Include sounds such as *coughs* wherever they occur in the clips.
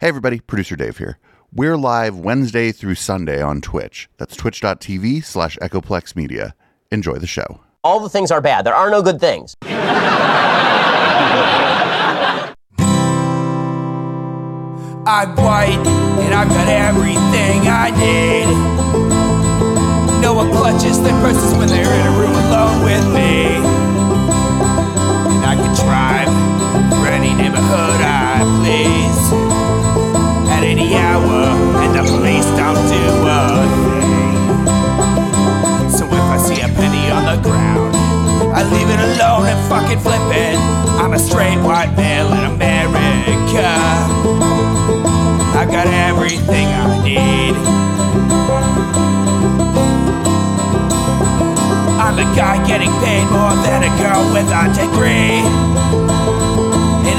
Hey, everybody, producer Dave here. We're live Wednesday through Sunday on Twitch. That's twitch.tv slash Echoplex Media. Enjoy the show. All the things are bad. There are no good things. I'm white and I've got everything I need. No one clutches their purses when they're in a room alone with me. And I can drive for any neighborhood I please hour, and the police don't do a thing. So if I see a penny on the ground, I leave it alone and fucking flip it. I'm a straight white male in America. I got everything I need. I'm a guy getting paid more than a girl with a degree.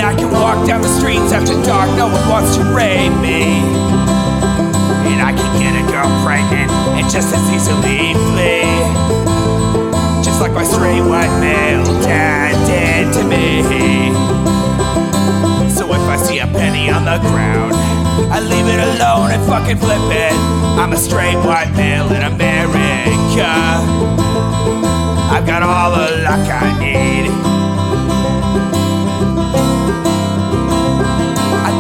I can walk down the streets after dark, no one wants to rape me. And I can get a girl pregnant and just as easily flee. Just like my straight white male dad did to me. So if I see a penny on the ground, I leave it alone and fucking flip it. I'm a straight white male in America. I've got all the luck I need.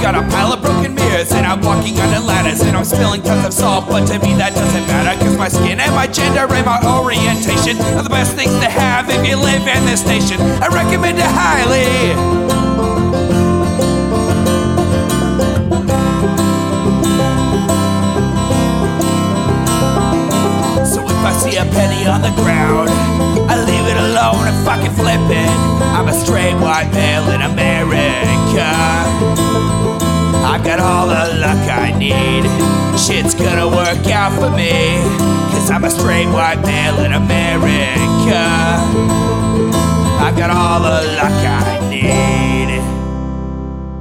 Got a pile of broken mirrors and I'm walking under ladders and I'm spilling tons of salt, but to me that doesn't matter cause my skin and my gender and my orientation are the best things to have if you live in this nation. I recommend it highly. So if I see a penny on the ground, I leave it alone and fucking flip it. I'm a straight white male in America. I've got all the luck I need. Shit's gonna work out for me. Cause I'm a straight white male in America. I've got all the luck I need.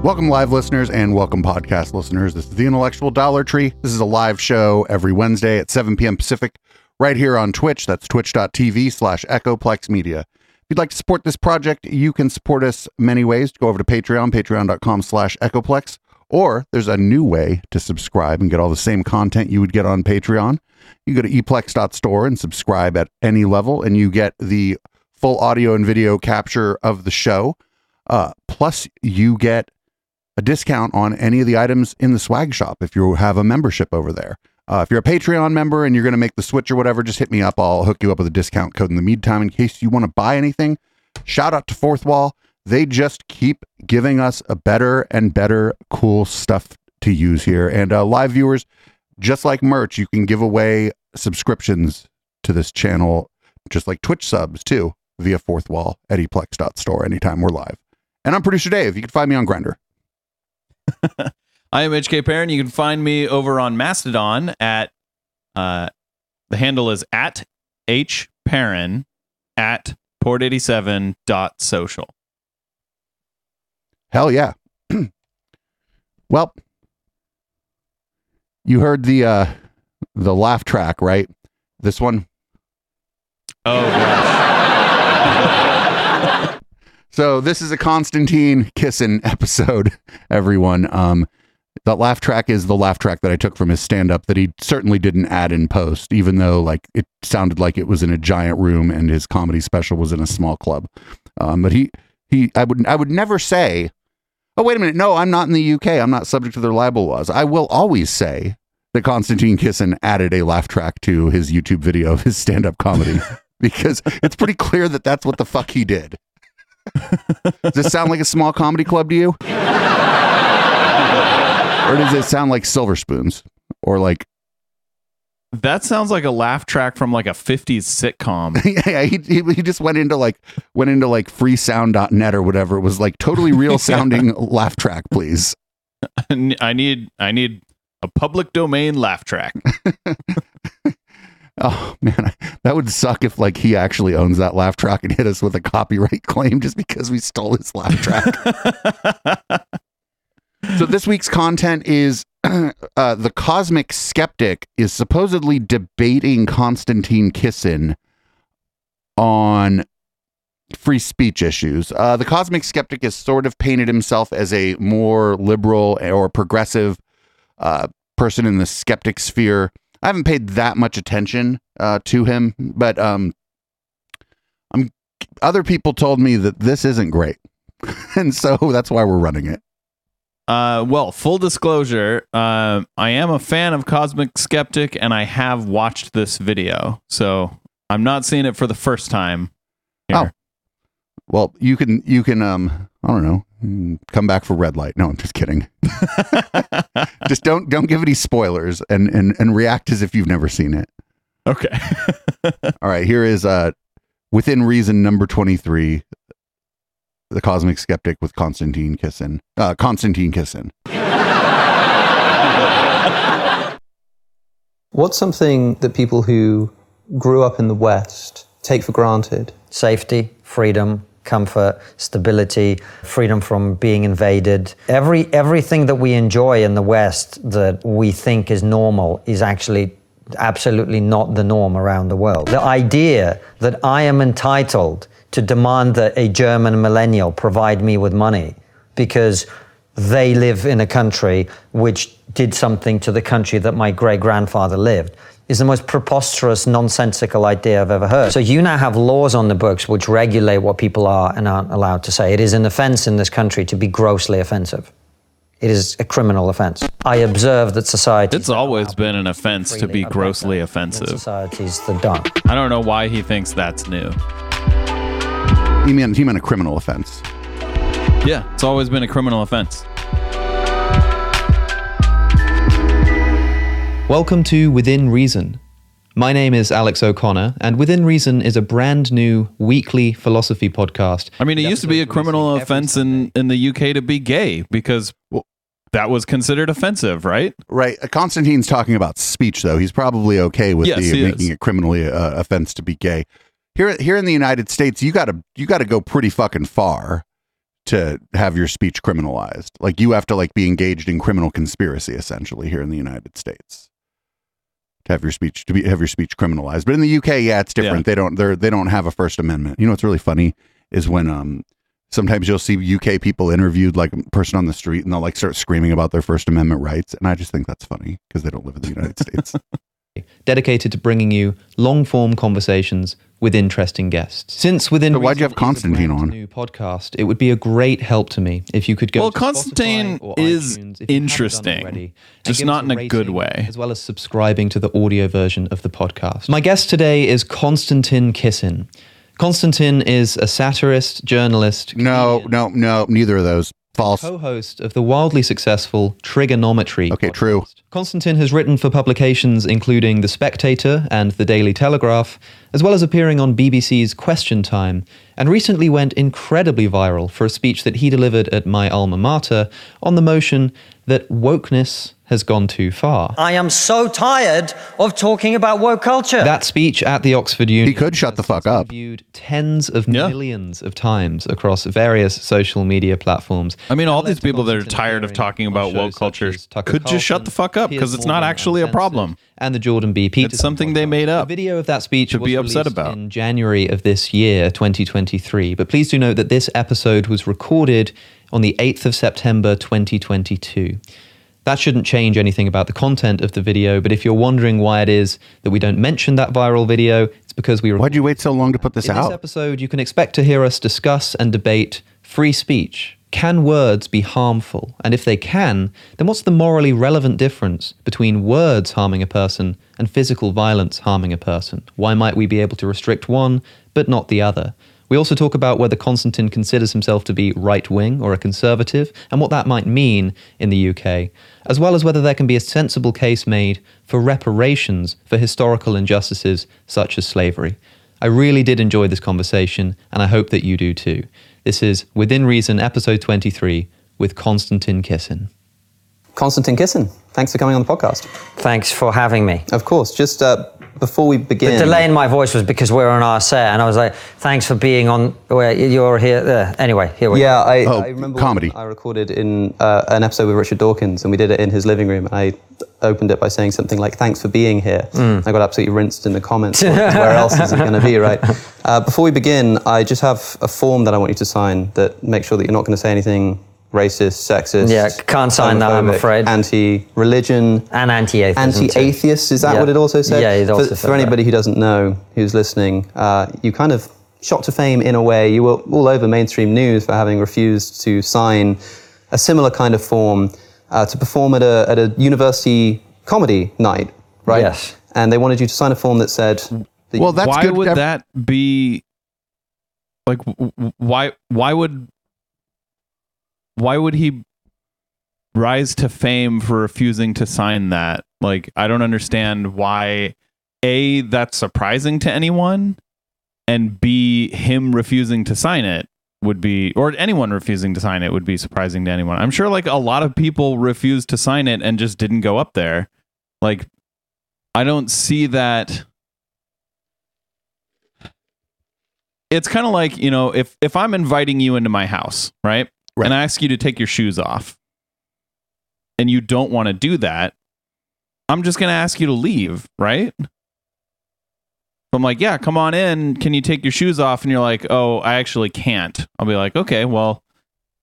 Welcome, live listeners, and welcome, podcast listeners. This is the Intellectual Dollar Tree. This is a live show every Wednesday at 7 p.m. Pacific, right here on Twitch. That's twitch.tv slash Echoplex Media. If you'd like to support this project, you can support us many ways. Go over to Patreon, patreon.com slash Echoplex, or there's a new way to subscribe and get all the same content you would get on Patreon. You go to eplex.store and subscribe at any level, and you get the full audio and video capture of the show. Uh, plus, you get a discount on any of the items in the swag shop if you have a membership over there. Uh, if you're a Patreon member and you're going to make the switch or whatever, just hit me up. I'll hook you up with a discount code in the meantime in case you want to buy anything. Shout out to Fourthwall. They just keep giving us a better and better cool stuff to use here. And uh, live viewers, just like merch, you can give away subscriptions to this channel, just like Twitch subs too, via Fourthwall at eplex.store anytime we're live. And I'm producer Dave. You can find me on Grindr. *laughs* I am HK Perrin. You can find me over on Mastodon at uh, the handle is at h Perrin at port87.social. Hell yeah. *clears throat* well, you heard the uh the laugh track, right? This one. Oh *laughs* gosh. So this is a Constantine Kisin episode, *laughs* everyone. Um that laugh track is the laugh track that I took from his stand up that he certainly didn't add in post, even though like it sounded like it was in a giant room and his comedy special was in a small club. Um, but he he I would I would never say, Oh, wait a minute, no, I'm not in the UK. I'm not subject to their libel laws. I will always say that Constantine Kisin added a laugh track to his YouTube video of his stand up comedy *laughs* because it's pretty clear that that's what the fuck he did. Does this sound like a small comedy club to you? *laughs* or does it sound like Silver Spoons? Or like, that sounds like a laugh track from like a 50s sitcom. *laughs* yeah, he, he, he just went into like, went into like freesound.net or whatever. It was like totally real *laughs* sounding laugh track, please. *laughs* I need I need a public domain laugh track. Oh man, that would suck if like he actually owns that laugh track and hit us with a copyright claim just because we stole his laugh track. so this week's content is uh, the cosmic skeptic is supposedly debating Constantine Kisin on free speech issues. Uh, the Cosmic Skeptic has sort of painted himself as a more liberal or progressive uh, person in the skeptic sphere. I haven't paid that much attention uh, to him, but um, I'm. Other people told me that this isn't great, *laughs* and so that's why we're running it. Uh, well, full disclosure, uh, I am a fan of Cosmic Skeptic, and I have watched this video, so I'm not seeing it for the first time. Here. Well, you can you can um I don't know come back for red light. No, I'm just kidding. *laughs* just don't don't give any spoilers and and and react as if you've never seen it. okay. *laughs* All right, here is uh within reason number 23 the cosmic skeptic with Constantine Kisin. Uh Constantine Kisin. *laughs* What's something that people who grew up in the West take for granted? safety, freedom, comfort, stability, freedom from being invaded. Every everything that we enjoy in the West that we think is normal is actually absolutely not the norm around the world. The idea that I am entitled to demand that a German millennial provide me with money because they live in a country which did something to the country that my great grandfather lived is the most preposterous, nonsensical idea I've ever heard. So you now have laws on the books which regulate what people are and aren't allowed to say. It is an offense in this country to be grossly offensive. It is a criminal offense. I observe that society. it's always been an offense to be grossly offensive. Societies that don't. I don't know why he thinks that's new. He meant he meant a criminal offense. Yeah, it's always been a criminal offense. Welcome to Within Reason. My name is Alex O'Connor, and Within Reason is a brand new weekly philosophy podcast. I mean, it used to be a criminal offense in, in the UK to be gay because well, that was considered offensive, right? Right. Uh, Constantine's talking about speech though. He's probably okay with Yes, the making is. it criminally uh, offense to be gay. Here here in the United States, you got to you got to go pretty fucking far to have your speech criminalized. Like you have to like be engaged in criminal conspiracy essentially here in the United States. To have your speech to be have your speech criminalized. But in the UK, yeah, it's different. They don't they're they don't have a first amendment. You know what's really funny is when um sometimes you'll see UK people interviewed like a person on the street and they'll like start screaming about their first amendment rights and I just think that's funny because they don't live in the United States. *laughs* dedicated to bringing you long form conversations with interesting guests. Since Within So why'd you have Constantine is a brand on? New podcast. It would be a great help to me if you could go. Well, to Constantine or is iTunes if you haven't done it interesting, already, just not in a good way. as well as subscribing to the audio version of the podcast. My guest today is Konstantin Kissin. Konstantin is a satirist, journalist, no, comedian, no, no, neither of those. False. co-host of the wildly successful Trigonometry. Okay, true. podcast. Konstantin has written for publications including The Spectator and The Daily Telegraph, as well as appearing on BBC's Question Time, and recently went incredibly viral for a speech that he delivered at my alma mater on the motion that wokeness has gone too far. I am so tired of talking about woke culture. That speech at the Oxford Union. He could shut the fuck up. Viewed tens of Yeah. millions of times across various social media platforms. I mean, all these people that are tired of talking about woke culture as Tucker could just shut the fuck up, because it's not actually a Uncensored, problem. And the Jordan B. Peterson. something they made up A video of that speech to was be upset about. in January of this year, 2023. But please do note that this episode was recorded on the 8th of September, 2022. That shouldn't change anything about the content of the video, but if you're wondering why it is that we don't mention that viral video, it's because we Why'd you wait so long to put this out in this out? episode, you can expect to hear us discuss and debate free speech. Can words be harmful? And if they can, then what's the morally relevant difference between words harming a person and physical violence harming a person? Why might we be able to restrict one but not the other? We also talk about whether Constantine considers himself to be right wing or a conservative and what that might mean in the UK, as well as whether there can be a sensible case made for reparations for historical injustices such as slavery. I really did enjoy this conversation, and I hope that you do too. This is Within Reason, episode 23, with Konstantin Kisin. Konstantin Kisin, thanks for coming on the podcast. Thanks for having me. Of course, just uh, before we begin. The delay in my voice was because we're on our set, and I was like, "Thanks for being on. Where you're here." Uh, anyway, here we. Go. Yeah, I, Oh, I remember comedy. I recorded in uh, an episode with Richard Dawkins, and we did it in his living room. And I opened it by saying something like "Thanks for being here." I got absolutely rinsed in the comments. *laughs* Where else is it going to be, right? Uh, before we begin, I just have a form that I want you to sign that makes sure that you're not going to say anything racist, sexist. Yeah, can't sign that, I'm afraid. Anti-religion, And anti-atheism. Anti-atheist, Is that Yeah. what it also said? Yeah, it for, also for said that. anybody who doesn't know, who's listening, uh, you kind of shot to fame in a way. You were all over mainstream news for having refused to sign a similar kind of form uh, to perform at a at a university comedy night, right? Yes. And they wanted you to sign a form that said. That Well, that's why good. would Ev- that be like w- w- why why would why would he rise to fame for refusing to sign that? Like i don't understand why a that's surprising to anyone and b him refusing to sign it would be or anyone refusing to sign it would be surprising to anyone. I'm sure like a lot of people refused to sign it and just didn't go up there. Like i don't see that. It's kind of like you know if if i'm inviting you into my house right, Right. and i ask you to take your shoes off. And you don't want to do that. I'm just going to ask you to leave right? I'm like yeah come on in. Can you take your shoes off? And you're like oh i actually can't. I'll be like okay well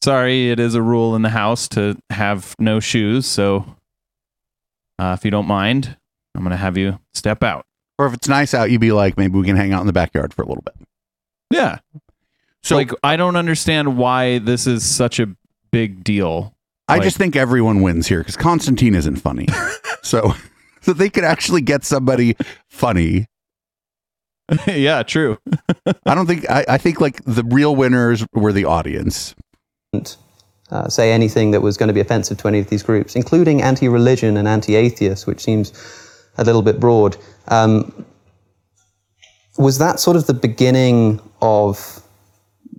sorry. It is a rule in the house to have no shoes. So uh, if you don't mind i'm going to have you step out. Or if it's nice out, you'd be like, maybe we can hang out in the backyard for a little bit. yeah So like I don't understand why this is such a big deal. I like- just think everyone wins here because Constantine isn't funny. *laughs* so, so they could actually get somebody funny. *laughs* yeah, true. I don't think. I, I think like the real winners were the audience. uh, say anything that was going to be offensive to any of these groups, including anti-religion and anti-atheist, which seems a little bit broad. Um, was that sort of the beginning of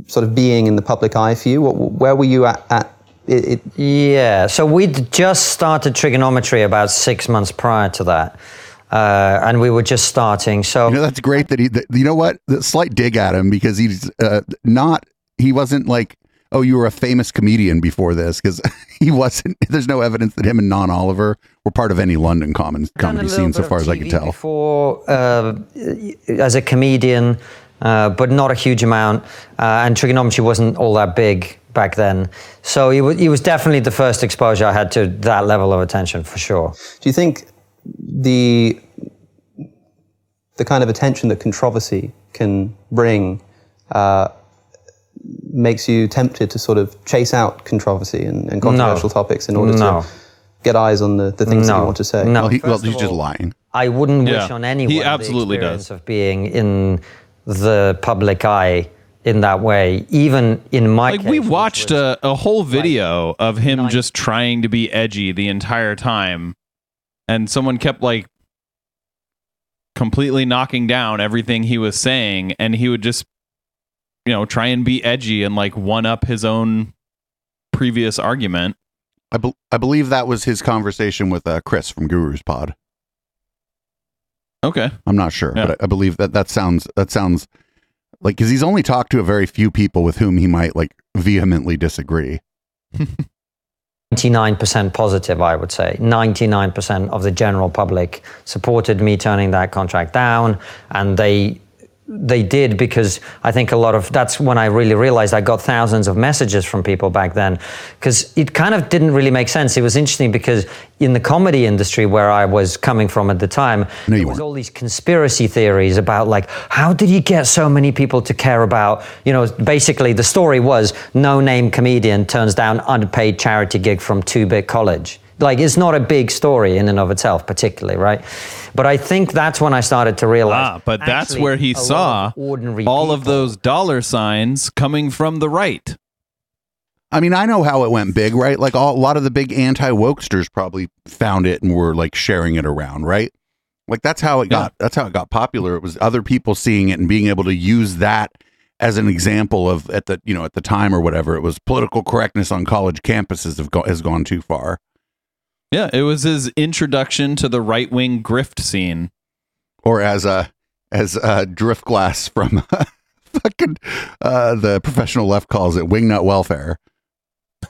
sort of being in the public eye for you? What, where were you at? at it, it, Yeah, so we'd just started trigonometry about six months prior to that. Uh, and we were just starting. So You know, that's great that he. That, you know what? The slight dig at him because he's uh, not. He wasn't like, oh, you were a famous comedian before this because *laughs* he wasn't. There's no evidence that him and Non Oliver were part of any London common, comedy scene, so far as I can tell. Before, uh, as a comedian, uh, but not a huge amount. Uh, and trigonometry wasn't all that big back then. So he was, he was definitely the first exposure I had to that level of attention, for sure. do you think the the kind of attention that controversy can bring uh, makes you tempted to sort of chase out controversy and, and controversial topics in order No. to get eyes on the, the things that you want to say? No. Well, he, well First of he's just lying. I wouldn't Yeah. wish on anyone He absolutely the experience does. of being in the public eye in that way, even in my Like case, we watched a, a whole video of him nine- just trying to be edgy the entire time, and someone kept like completely knocking down everything he was saying, and he would just you know try and be edgy and like one up his own previous argument. I, bel I believe that was his conversation with uh, Chris from Guru's Pod. Okay. I'm not sure, Yeah. but I, I believe that that sounds that sounds like because he's only talked to a very few people with whom he might like vehemently disagree. *laughs* 99% positive, I would say. 99% of the general public supported me turning that contract down, and they they did because I think a lot of that's when I really realized I got thousands of messages from people back then because it kind of didn't really make sense. It was interesting because in the comedy industry where I was coming from at the time, No, there was weren't. all these conspiracy theories about like how did you get so many people to care about you know basically the story was no name comedian turns down unpaid charity gig from two bit college like it's not a big story in and of itself particularly right but i think that's when i started to realize Ah, but that's actually, where he saw of ordinary all of those dollar signs coming from the right. I mean, I know how it went big, right? Like all, a lot of the big anti wokesters probably found it and were like sharing it around, right? Like that's how it Yeah. got. That's how it got popular. It was other people seeing it and being able to use that as an example of at the you know at the time or whatever. It was political correctness on college campuses have go, has gone too far. Yeah, it was his introduction to the right wing grift scene. or as uh as uh Driftglass from *laughs* fucking uh the professional left calls it wingnut welfare.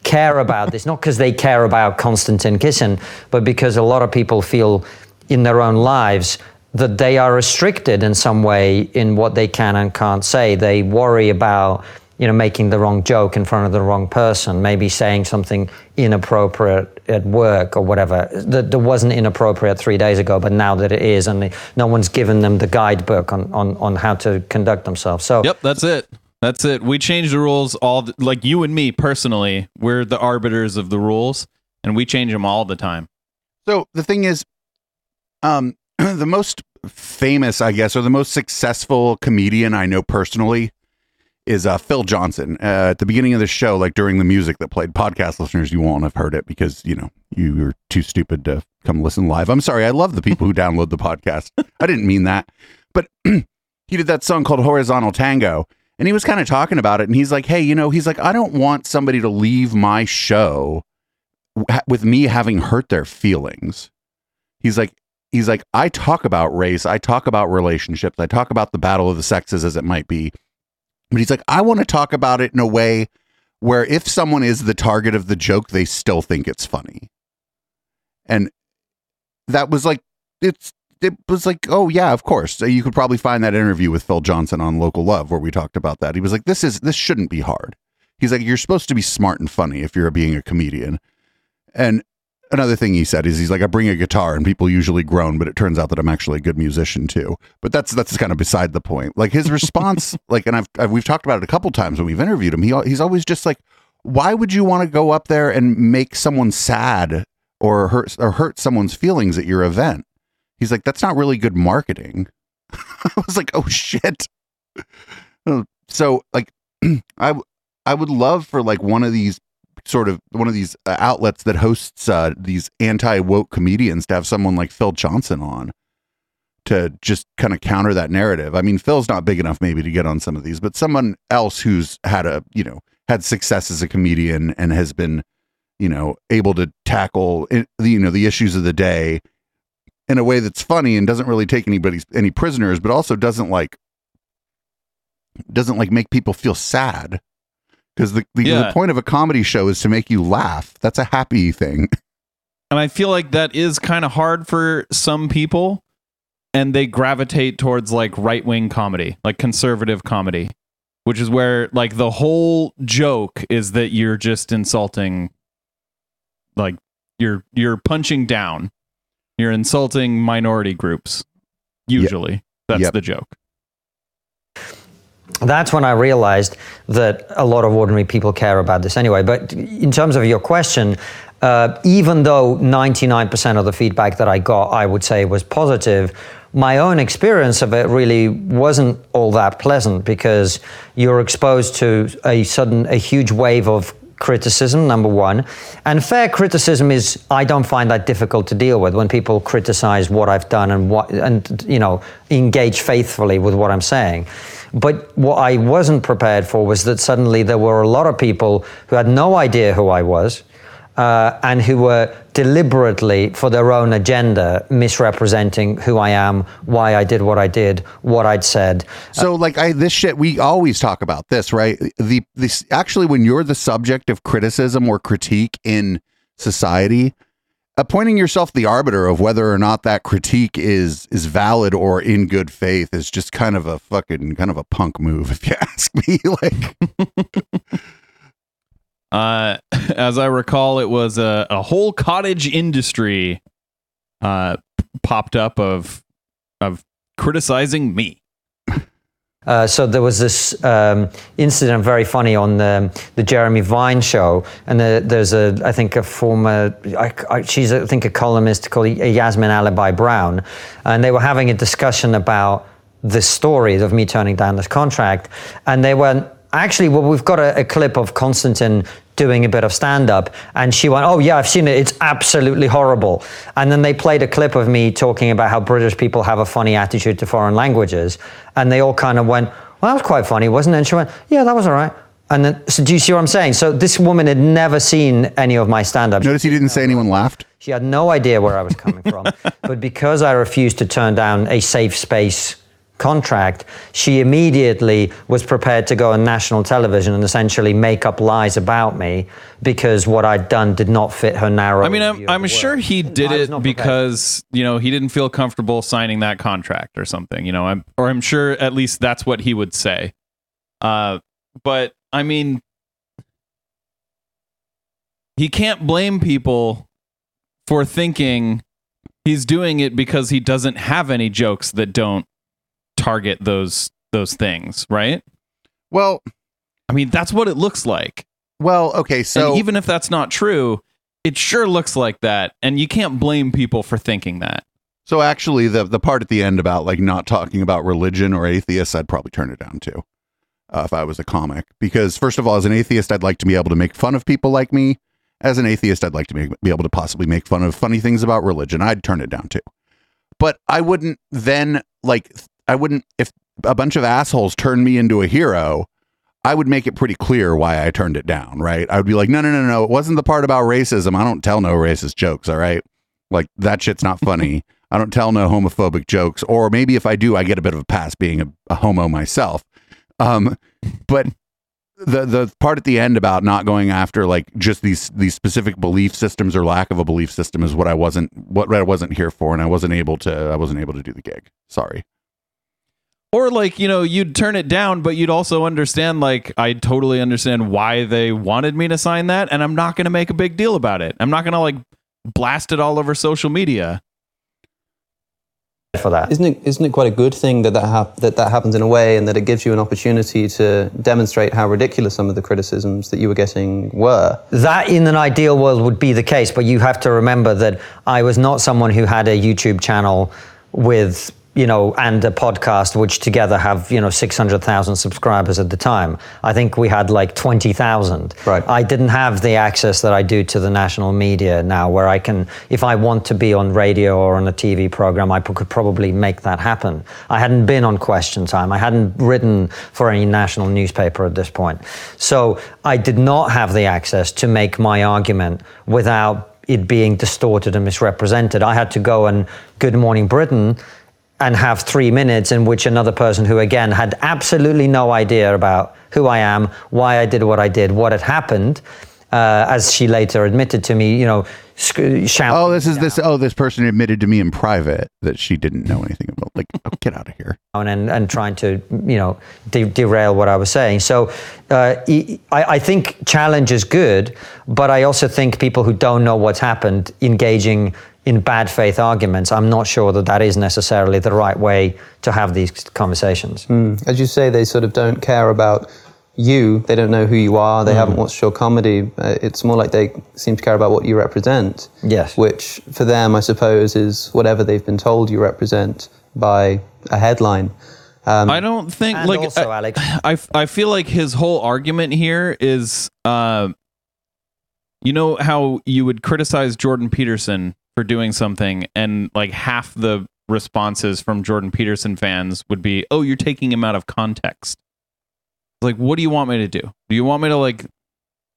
care about this, not because they care about Konstantin Kisin, but because a lot of people feel in their own lives that they are restricted in some way in what they can and can't say. They worry about you know making the wrong joke in front of the wrong person, maybe saying something inappropriate at work or whatever that, that wasn't inappropriate three days ago, but now that it is, and no one's given them the guidebook on, on, on how to conduct themselves. So Yep, that's it. That's it. We change the rules all the, like you and me personally. We're the arbiters of the rules, and we change them all the time. So the thing is, um, *clears throat* the most famous, I guess, or the most successful comedian I know personally is uh, Phil Johnson. Uh, at the beginning of the show, like during the music that played, podcast listeners, you won't have heard it because you know you were too stupid to come listen live. I'm sorry. I love the people who *laughs* download the podcast. I didn't mean that, but *clears throat* he did that song called Horizontal Tango, and he was kind of talking about it. And he's like, "Hey, you know, he's like, I don't want somebody to leave my show w- with me having hurt their feelings." He's like, he's like, I talk about race, I talk about relationships, I talk about the battle of the sexes as it might be. But he's like, I want to talk about it in a way where if someone is the target of the joke, they still think it's funny. And that was like, it's, it was like, oh yeah, of course. You could probably find that interview with Phil Johnson on Local Love where we talked about that. He was like, this is, this shouldn't be hard. He's like, you're supposed to be smart and funny if you're being a comedian. And another thing he said is he's like I bring a guitar and people usually groan, but it turns out that I'm actually a good musician too. But that's that's kind of beside the point. Like his response, *laughs* like, and I've, I've we've talked about it a couple times when we've interviewed him. He he's always just like, why would you want to go up there and make someone sad or hurt or hurt someone's feelings at your event? He's like, that's not really good marketing. *laughs* I was like, oh shit. *laughs* So like, *clears throat* I I would love for like one of these sort of one of these uh, outlets that hosts uh, these anti woke comedians to have someone like Phil Johnson on to just kind of counter that narrative. I mean, Phil's not big enough maybe to get on some of these, but someone else who's had a you know had success as a comedian and has been you know able to tackle you know the issues of the day in a way that's funny and doesn't really take anybody's any prisoners, but also doesn't like doesn't like make people feel sad because the, the, Yeah. the point of a comedy show is to make you laugh. That's a happy thing. *laughs* And I feel like that is kind of hard for some people, and they gravitate towards like right wing comedy, like conservative comedy, which is where like the whole joke is that you're just insulting, like you're you're punching down, you're insulting minority groups. Usually, that's Yep. the joke. That's when I realized that a lot of ordinary people care about this anyway. But in terms of your question, uh, even though 99% of the feedback that I got, I would say was positive, my own experience of it really wasn't all that pleasant because you're exposed to a sudden, a huge wave of criticism number one and fair criticism is i don't find that difficult to deal with when people criticize what i've done and what and you know engage faithfully with what i'm saying but what i wasn't prepared for was that suddenly there were a lot of people who had no idea who i was uh, and who were deliberately, for their own agenda, misrepresenting who I am, why I did what I did, what I'd said. So like I this shit we always talk about this, right? The this actually when you're the subject of criticism or critique in society, appointing yourself the arbiter of whether or not that critique is is valid or in good faith is just kind of a fucking kind of a punk move *laughs* if you ask me. Like *laughs* Uh, *laughs* as I recall, it was a, a whole cottage industry uh, popped up of of criticizing me. Uh, so there was this um, incident, very funny, on the, the Jeremy Vine show, and the, there's a, I think, a former, I, I, she's, I think, a columnist called Yasmin Alibhai-Brown, and they were having a discussion about the story of me turning down this contract, and they went, actually, well, we've got a, a clip of Konstantin doing a bit of stand up. And she went, Oh, yeah, I've seen it. It's absolutely horrible. And then they played a clip of me talking about how British people have a funny attitude to foreign languages. And they all kind of went, Well, that was quite funny, wasn't it? And she went, Yeah, that was all right. And then, so do you see what I'm saying? So this woman had never seen any of my stand up. notice he didn't say anyone laughed. She had no idea where I was coming from. *laughs* but because I refused to turn down a safe space contract, she immediately was prepared to go on national television and essentially make up lies about me because what I'd done did not fit her narrow. I mean, I'm, I'm sure he did it prepared. because you know he didn't feel comfortable signing that contract or something. You know, I'm, or I'm sure at least that's what he would say. Uh, but I mean, he can't blame people for thinking he's doing it because he doesn't have any jokes that don't target those those things, right? Well, I mean, that's what it looks like. well, okay. So and even if that's not true, it sure looks like that, and you can't blame people for thinking that. So actually, the the part at the end about like not talking about religion or atheists, I'd probably turn it down too, uh, if I was a comic. Because first of all, as an atheist, I'd like to be able to make fun of people like me. As an atheist, I'd like to make, be able to possibly make fun of funny things about religion. I'd turn it down too. But I wouldn't then like I wouldn't if a bunch of assholes turned me into a hero. I would make it pretty clear why I turned it down, right? I would be like, no, no, no, no. It wasn't the part about racism. I don't tell no racist jokes, all right? Like that shit's not funny. *laughs* I don't tell no homophobic jokes, or maybe if I do, I get a bit of a pass being a, a homo myself. Um, but the the part at the end about not going after like just these these specific belief systems or lack of a belief system is what I wasn't what I wasn't here for, and I wasn't able to I wasn't able to do the gig. Sorry. Or like, you know, you'd turn it down, but you'd also understand like I totally understand why they wanted me to sign that and I'm not going to make a big deal about it. I'm not going to like blast it all over social media. for that. Isn't it, isn't it quite a good thing that that, hap- that that happens in a way and that it gives you an opportunity to demonstrate how ridiculous some of the criticisms that you were getting were? That in an ideal world would be the case, but you have to remember that I was not someone who had a YouTube channel with you know and a podcast which together have you know 600,000 subscribers at the time. I think we had like 20,000. Right. I didn't have the access that I do to the national media now where I can if I want to be on radio or on a TV program I p- could probably make that happen. I hadn't been on question time. I hadn't written for any national newspaper at this point. So I did not have the access to make my argument without it being distorted and misrepresented. I had to go and Good Morning Britain and have three minutes in which another person who again had absolutely no idea about who I am, why I did what I did, what had happened, uh, as she later admitted to me, you know, sc- shout. Oh, this is this. Oh, this person admitted to me in private that she didn't know anything about. Like, oh, get out of here. and, and trying to you know de- derail what I was saying. So uh, I, I think challenge is good, but I also think people who don't know what's happened engaging in bad faith arguments, I'm not sure that that is necessarily the right way to have these conversations. As you say, they sort of don't care about you. They don't know who you are. They haven't watched your comedy. Uh, it's more like they seem to care about what you represent. Yes. Which, for them, I suppose, is whatever they've been told you represent by a headline. Um, I don't think And like also, I, Alex- I I feel like his whole argument here is uh you know how you would criticize Jordan Peterson for doing something and like half the responses from Jordan Peterson fans would be, "Oh, you're taking him out of context." Like, what do you want me to do? Do you want me to like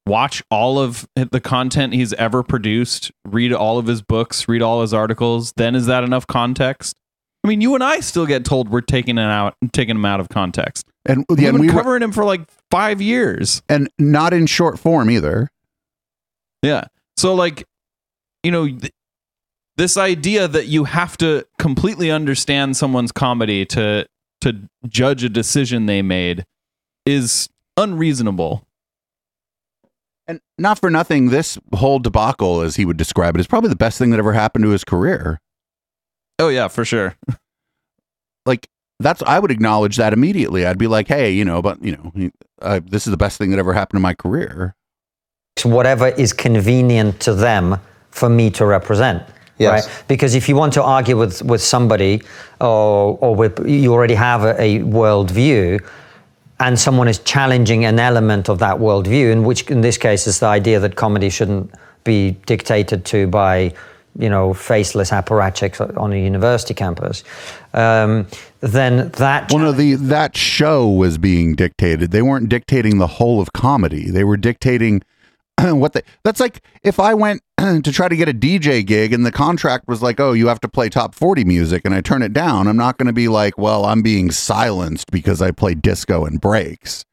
watch all of the content he's ever produced, read all of his books, read all his articles? Then is that enough context? I mean, you and I still get told we're taking it out, taking him out of context. And We've yeah, and been we were, covering him for like five years. and not in short form either. Yeah. So like, you know, th- this idea that you have to completely understand someone's comedy to to judge a decision they made is unreasonable. And not for nothing, this whole debacle, as he would describe it, is probably the best thing that ever happened to his career. Oh yeah, for sure. *laughs* Like that's I would acknowledge that immediately. I'd be like, hey, you know, but you know, uh, this is the best thing that ever happened to my career. whatever is convenient to them for me to represent. Yes. Right? Because if you want to argue with, with somebody or, or with, you already have a, a worldview and someone is challenging an element of that worldview, in which in this case is the idea that comedy shouldn't be dictated to by you know faceless apparatchiks on a university campus, um, then that Well, no, the that show was being dictated. They weren't dictating the whole of comedy. They were dictating *clears throat* what they that's like if I went *clears throat* to try to get a DJ gig and the contract was like, "Oh, you have to play top 40 music," and I turn it down, I'm not going to be like, "Well, I'm being silenced because I play disco and breaks."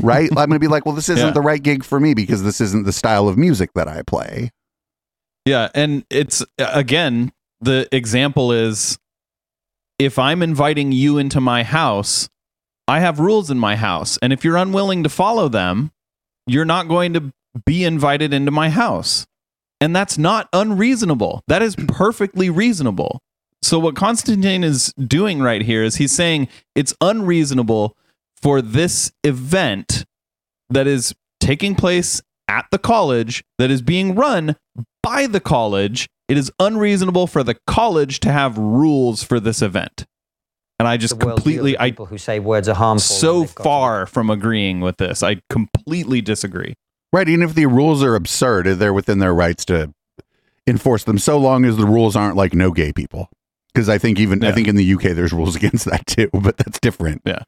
Right? *laughs* I'm going to be like, "Well, this isn't Yeah. the right gig for me because this isn't the style of music that I play." Yeah, and it's again the example is if I'm inviting you into my house, I have rules in my house, and if you're unwilling to follow them, you're not going to be invited into my house. And that's not unreasonable. That is perfectly reasonable. So what Constantine is doing right here is he's saying it's unreasonable for this event that is taking place at the college that is being run by the college. It is unreasonable for the college to have rules for this event. And I just The worldview of completely I people who say words are harmful. so and they've got to- far from agreeing with this. I completely disagree. Right, even if the rules are absurd, uh, they're within their rights to enforce them so long as the rules aren't like no gay people. Because I think even I think in the UK there's rules *laughs* against that too, but that's different. Yeah.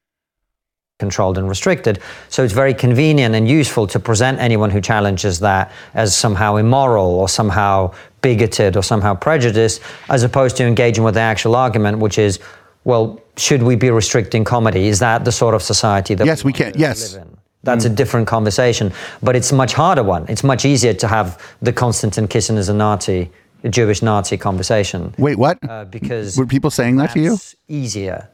Controlled and restricted. So it's very convenient and useful to present anyone who challenges that as somehow immoral or somehow bigoted or somehow prejudiced, as opposed to engaging with the actual argument, which is, well, should we be restricting comedy? Is that the sort of society that Yes, we want can. Yes. live in? That's a hmm. different conversation, but it's a much harder one. It's much easier to have the Konstantin Kisin as a Nazi, a Jewish Nazi conversation, Wait, what? uh, because Were people saying that to you? easier.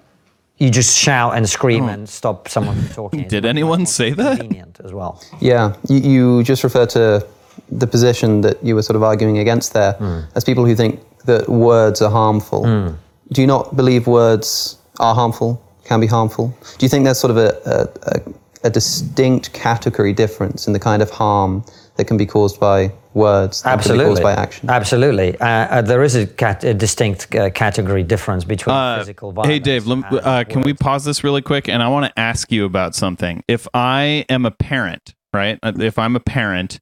You just shout and scream oh. and stop someone from talking. *laughs* Did much, anyone say that? Convenient as well. Yeah, you, you just refer to the position that you were sort of arguing against there hmm. as people who think that words are harmful. Hmm. Do you not believe words are harmful, can be harmful? Do you think there's sort of a, a, a, a distinct category difference in the kind of harm that can be caused by words that can be caused Absolutely. by action? Absolutely. Uh, uh, there is a, cat- a distinct uh, category difference between Uh, physical violence. hey Dave, lem- and uh, can we pause this really quick? And I want to ask you about something. If I am a parent, right? Uh, If I'm a parent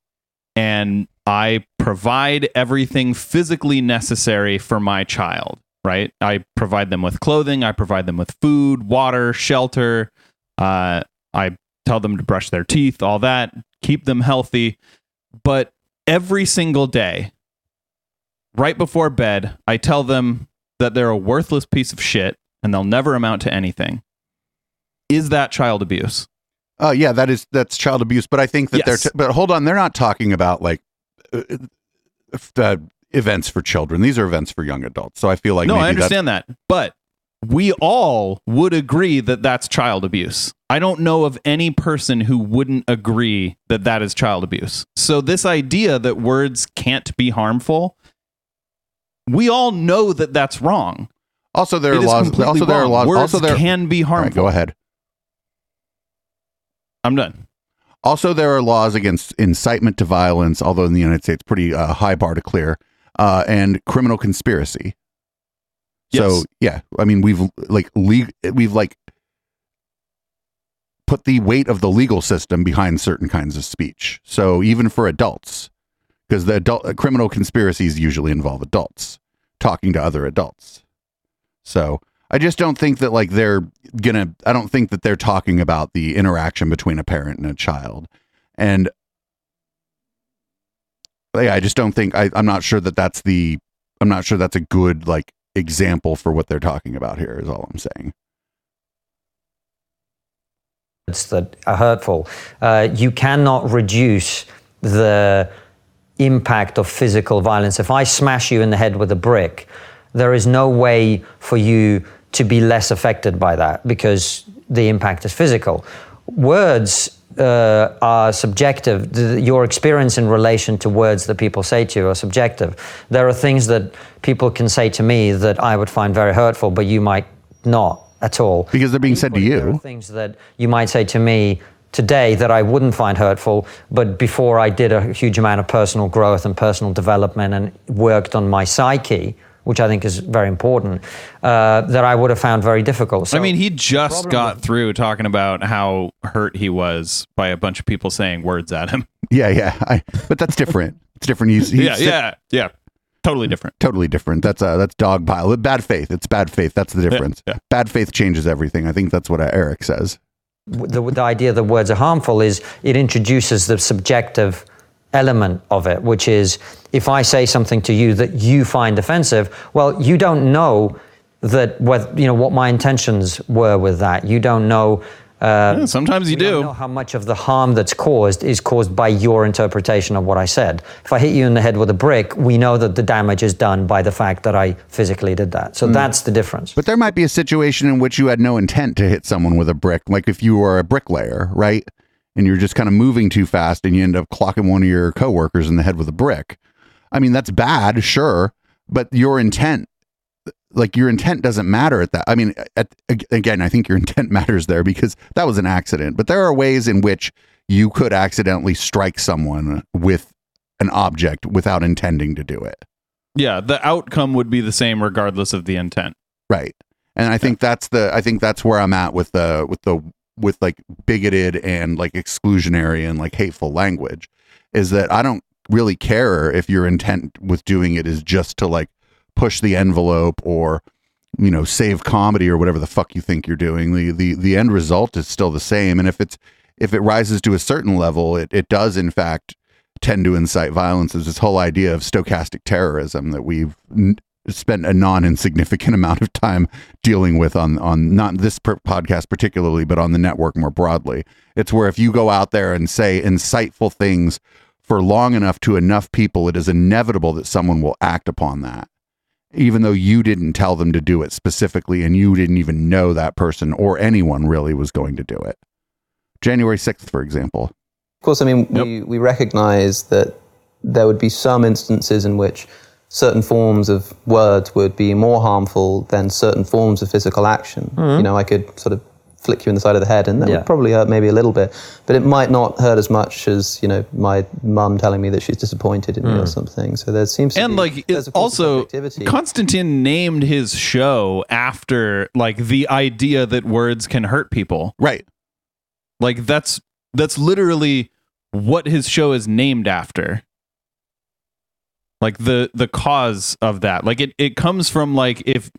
and I provide everything physically necessary for my child, right? I provide them with clothing, I provide them with food, water, shelter. Uh, I tell them to brush their teeth, all that, keep them healthy. But every single day, right before bed, I tell them that they're a worthless piece of shit and they'll never amount to anything. Is that child abuse? Oh yeah, that is that's child abuse. But I think that Yes. they're. T- but hold on, they're not talking about like uh, uh, events for children. These are events for young adults. So I feel like no, I understand that. But we all would agree that that's child abuse. I don't know of any person who wouldn't agree that that is child abuse. So this idea that words can't be harmful, we all know that that's wrong. Also, there It are laws. Also, there are laws. Words also, there. can be harmful. right, go ahead. I'm done. Also, there are laws against incitement to violence, although in the United States, pretty uh, high bar to clear, uh, and criminal conspiracy. So yeah, I mean we've like le- we've like put the weight of the legal system behind certain kinds of speech. So even for adults, because the adult uh, criminal conspiracies usually involve adults talking to other adults. So I just don't think that like they're gonna. I don't think that they're talking about the interaction between a parent and a child, and yeah, I just don't think. I, I'm not sure that that's the. I'm not sure that's a good like example for what they're talking about here. Is all I'm saying. words that are hurtful. Uh, you cannot reduce the impact of physical violence. If I smash you in the head with a brick, there is no way for you to be less affected by that because the impact is physical. Words uh, are subjective. Your experience in relation to words that people say to you are subjective. There are things that people can say to me that I would find very hurtful, but you might not at all. Because they're being said to Equally, there are you. things that you might say to me today that I wouldn't find hurtful, but before I did a huge amount of personal growth and personal development and worked on my psyche, which I think is very important, uh, that I would have found very difficult. So, I mean, he just got with- through talking about how hurt he was by a bunch of people saying words at him. *laughs* Yeah, yeah. I, but that's different. It's different. He's, he's yeah, yeah, yeah. Totally different. totally different. That's uh that's dog pile. Bad faith. It's bad faith. That's the difference. yeah. Bad faith changes everything. I think that's what uh, Eric says. the, the idea that words are harmful is it introduces the subjective element of it, which is if I say something to you that you find offensive, well, you don't know that what you know what my intentions were with that. You don't know. Uh, Yeah, sometimes you do. know how much of the harm that's caused is caused by your interpretation of what I said. If I hit you in the head with a brick, we know that the damage is done by the fact that I physically did that. So that's the difference. But there might be a situation in which you had no intent to hit someone with a brick, like if you were a bricklayer, right? And you're just kind of moving too fast and you end up clocking one of your coworkers in the head with a brick. I mean, that's bad, sure, but your intent, like your intent doesn't matter at that. I mean, at, again, I think your *laughs* intent matters there because that was an accident, but there are ways in which you could accidentally strike someone with an object without intending to do it. Yeah, the outcome would be the same regardless of the intent. Right. And I think that's the I think that's where I'm at with the with the with like bigoted and like exclusionary and like hateful language is that I don't really care if your intent with doing it is just to like push the envelope or you know save comedy or whatever the fuck you think you're doing. The the the end result is still the same. And if it's if it rises to a certain level it it does in fact tend to incite violence. Is this whole idea of stochastic terrorism that we've spent a non-insignificant *laughs* amount of time dealing with on on not this per- podcast particularly but on the network more broadly. It's where if you go out there and say insightful things for long enough to enough people it is inevitable that someone will act upon that even though you didn't tell them to do it specifically and you didn't even know that person or anyone really was going to do it. January 6th for example. Of course, I mean, we, we recognize that there would be some instances in which certain forms of words would be more harmful than certain forms of physical action. Mm-hmm. You know, I could sort of flick you in the side of the head, and that Yeah. would probably hurt maybe a little bit, but it might not hurt as much as, you know, my mum telling me that she's disappointed in me or mm. something. So there seems to and be, like there's it, a course of also objectivity. konstantin named his show after like the idea that words can hurt people right like that's that's literally what his show is named after like the the cause of that. Like it it comes from like if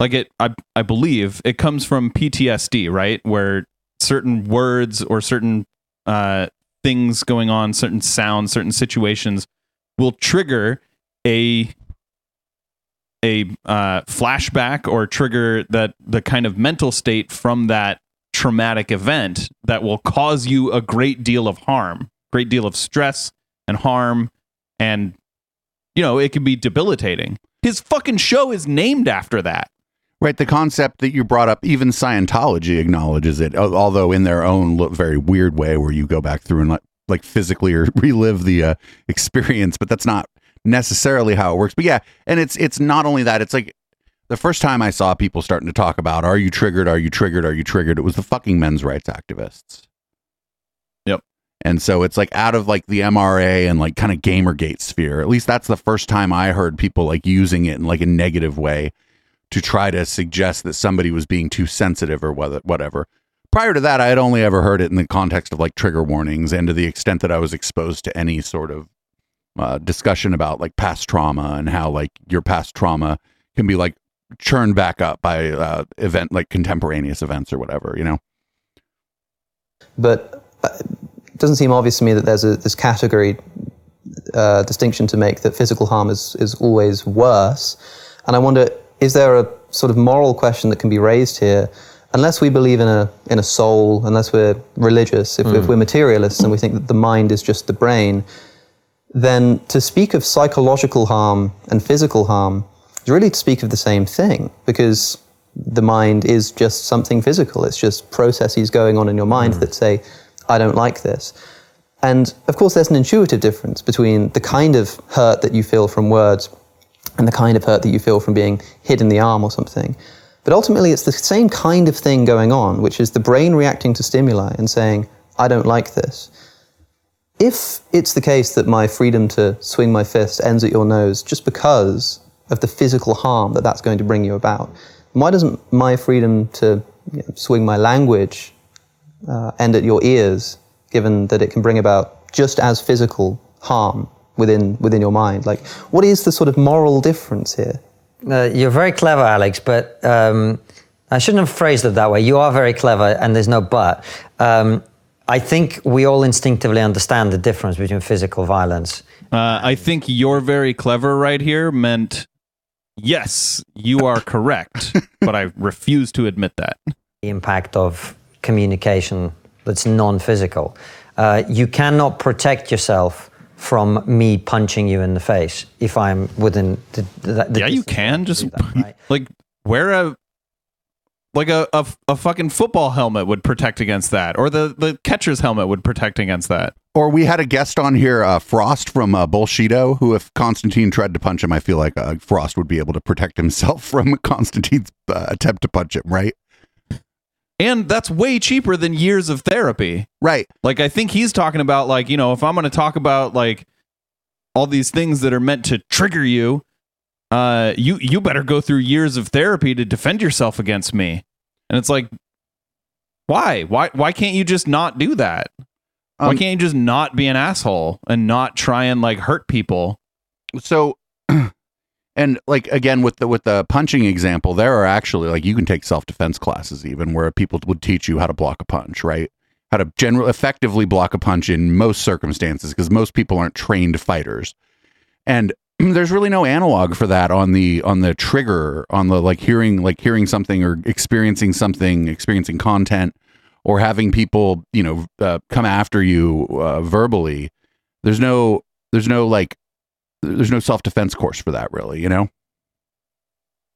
like it i i believe it comes from ptsd right? Where certain words or certain uh things going on certain sounds certain situations will trigger a a uh, flashback or trigger that the kind of mental state from that traumatic event that will cause you a great deal of harm, great deal of stress and harm, and you know it can be debilitating. His fucking show is named after that. Right, the concept that you brought up, even Scientology acknowledges it, although in their own very weird way, where you go back through and like, like physically or *laughs* relive the uh, experience. But that's not necessarily how it works. But yeah, and it's it's not only that; it's like the first time I saw people starting to talk about, "Are you triggered? Are you triggered? Are you triggered?" It was the fucking men's rights activists. And so it's like out of like the MRA and like kind of Gamergate sphere. At least that's the first time I heard people like using it in like a negative way to try to suggest that somebody was being too sensitive or whatever. Prior to that, I had only ever heard it in the context of like trigger warnings and to the extent that I was exposed to any sort of uh, discussion about like past trauma and how like your past trauma can be like churned back up by uh, event like contemporaneous events or whatever, you know? but uh, it doesn't seem obvious to me that there's a this category uh, distinction to make that physical harm is, is always worse. And I wonder, is there a sort of moral question that can be raised here? Unless we believe in a in a soul, unless we're religious, if, if we're materialists and we think that the mind is just the brain, then to speak of psychological harm and physical harm is really to speak of the same thing because the mind is just something physical. It's just processes going on in your mind that say, I don't like this. And of course, there's an intuitive difference between the kind of hurt that you feel from words and the kind of hurt that you feel from being hit in the arm or something. But ultimately, it's the same kind of thing going on, which is the brain reacting to stimuli and saying, I don't like this. If it's the case that my freedom to swing my fist ends at your nose just because of the physical harm that that's going to bring you about, why doesn't my freedom to you know, swing my language uh, end at your ears, given that it can bring about just as physical harm within within your mind? Like, what is the sort of moral difference here? Uh, you're very clever, Alex, but um, I shouldn't have phrased it that way. You are very clever, and there's no but. Um, I think we all instinctively understand the difference between physical violence. Uh, I think you're very clever right here meant yes, you are correct, *laughs* but I refuse to admit that. the impact of communication that's non-physical. Uh, you cannot protect yourself from me punching you in the face if I'm within the, the, the yeah, you can just that, right? *laughs* like wear a like a, a a fucking football helmet would protect against that, or the the catcher's helmet would protect against that. Or we had a guest on here, uh, Frost from uh, Bullshido, who, if Konstantin tried to punch him, I feel like uh, Frost would be able to protect himself *laughs* from Konstantin's uh, attempt to punch him, right? And that's way cheaper than years of therapy. Right. Like I think he's talking about like, you know, if I'm going to talk about like all these things that are meant to trigger you, uh you you better go through years of therapy to defend yourself against me. And it's like why? Why why can't you just not do that? why Um, can't you just not be an asshole and not try and like hurt people? so *clears throat* and like again with the with the punching example there are actually like you can take self-defense classes even where people would teach you how to block a punch right? How to generally effectively block a punch in most circumstances because most people aren't trained fighters. And *clears throat* there's really no analog for that on the on the trigger on the like hearing like hearing something or experiencing something experiencing content or having people you know uh, come after you uh, verbally. There's no there's no like there's no self-defense course for that really you know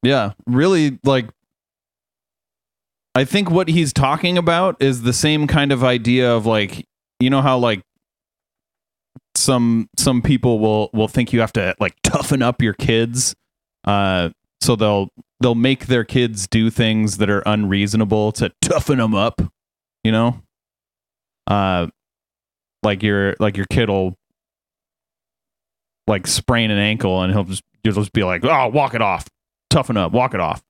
Yeah, really like I think what he's talking about is the same kind of idea of like you know how like some some people will will think you have to like toughen up your kids uh so they'll they'll make their kids do things that are unreasonable to toughen them up, you know? Uh like your like your kid will like sprain an ankle and he'll just you'll just be like, "Oh, walk it off. Toughen up, walk it off."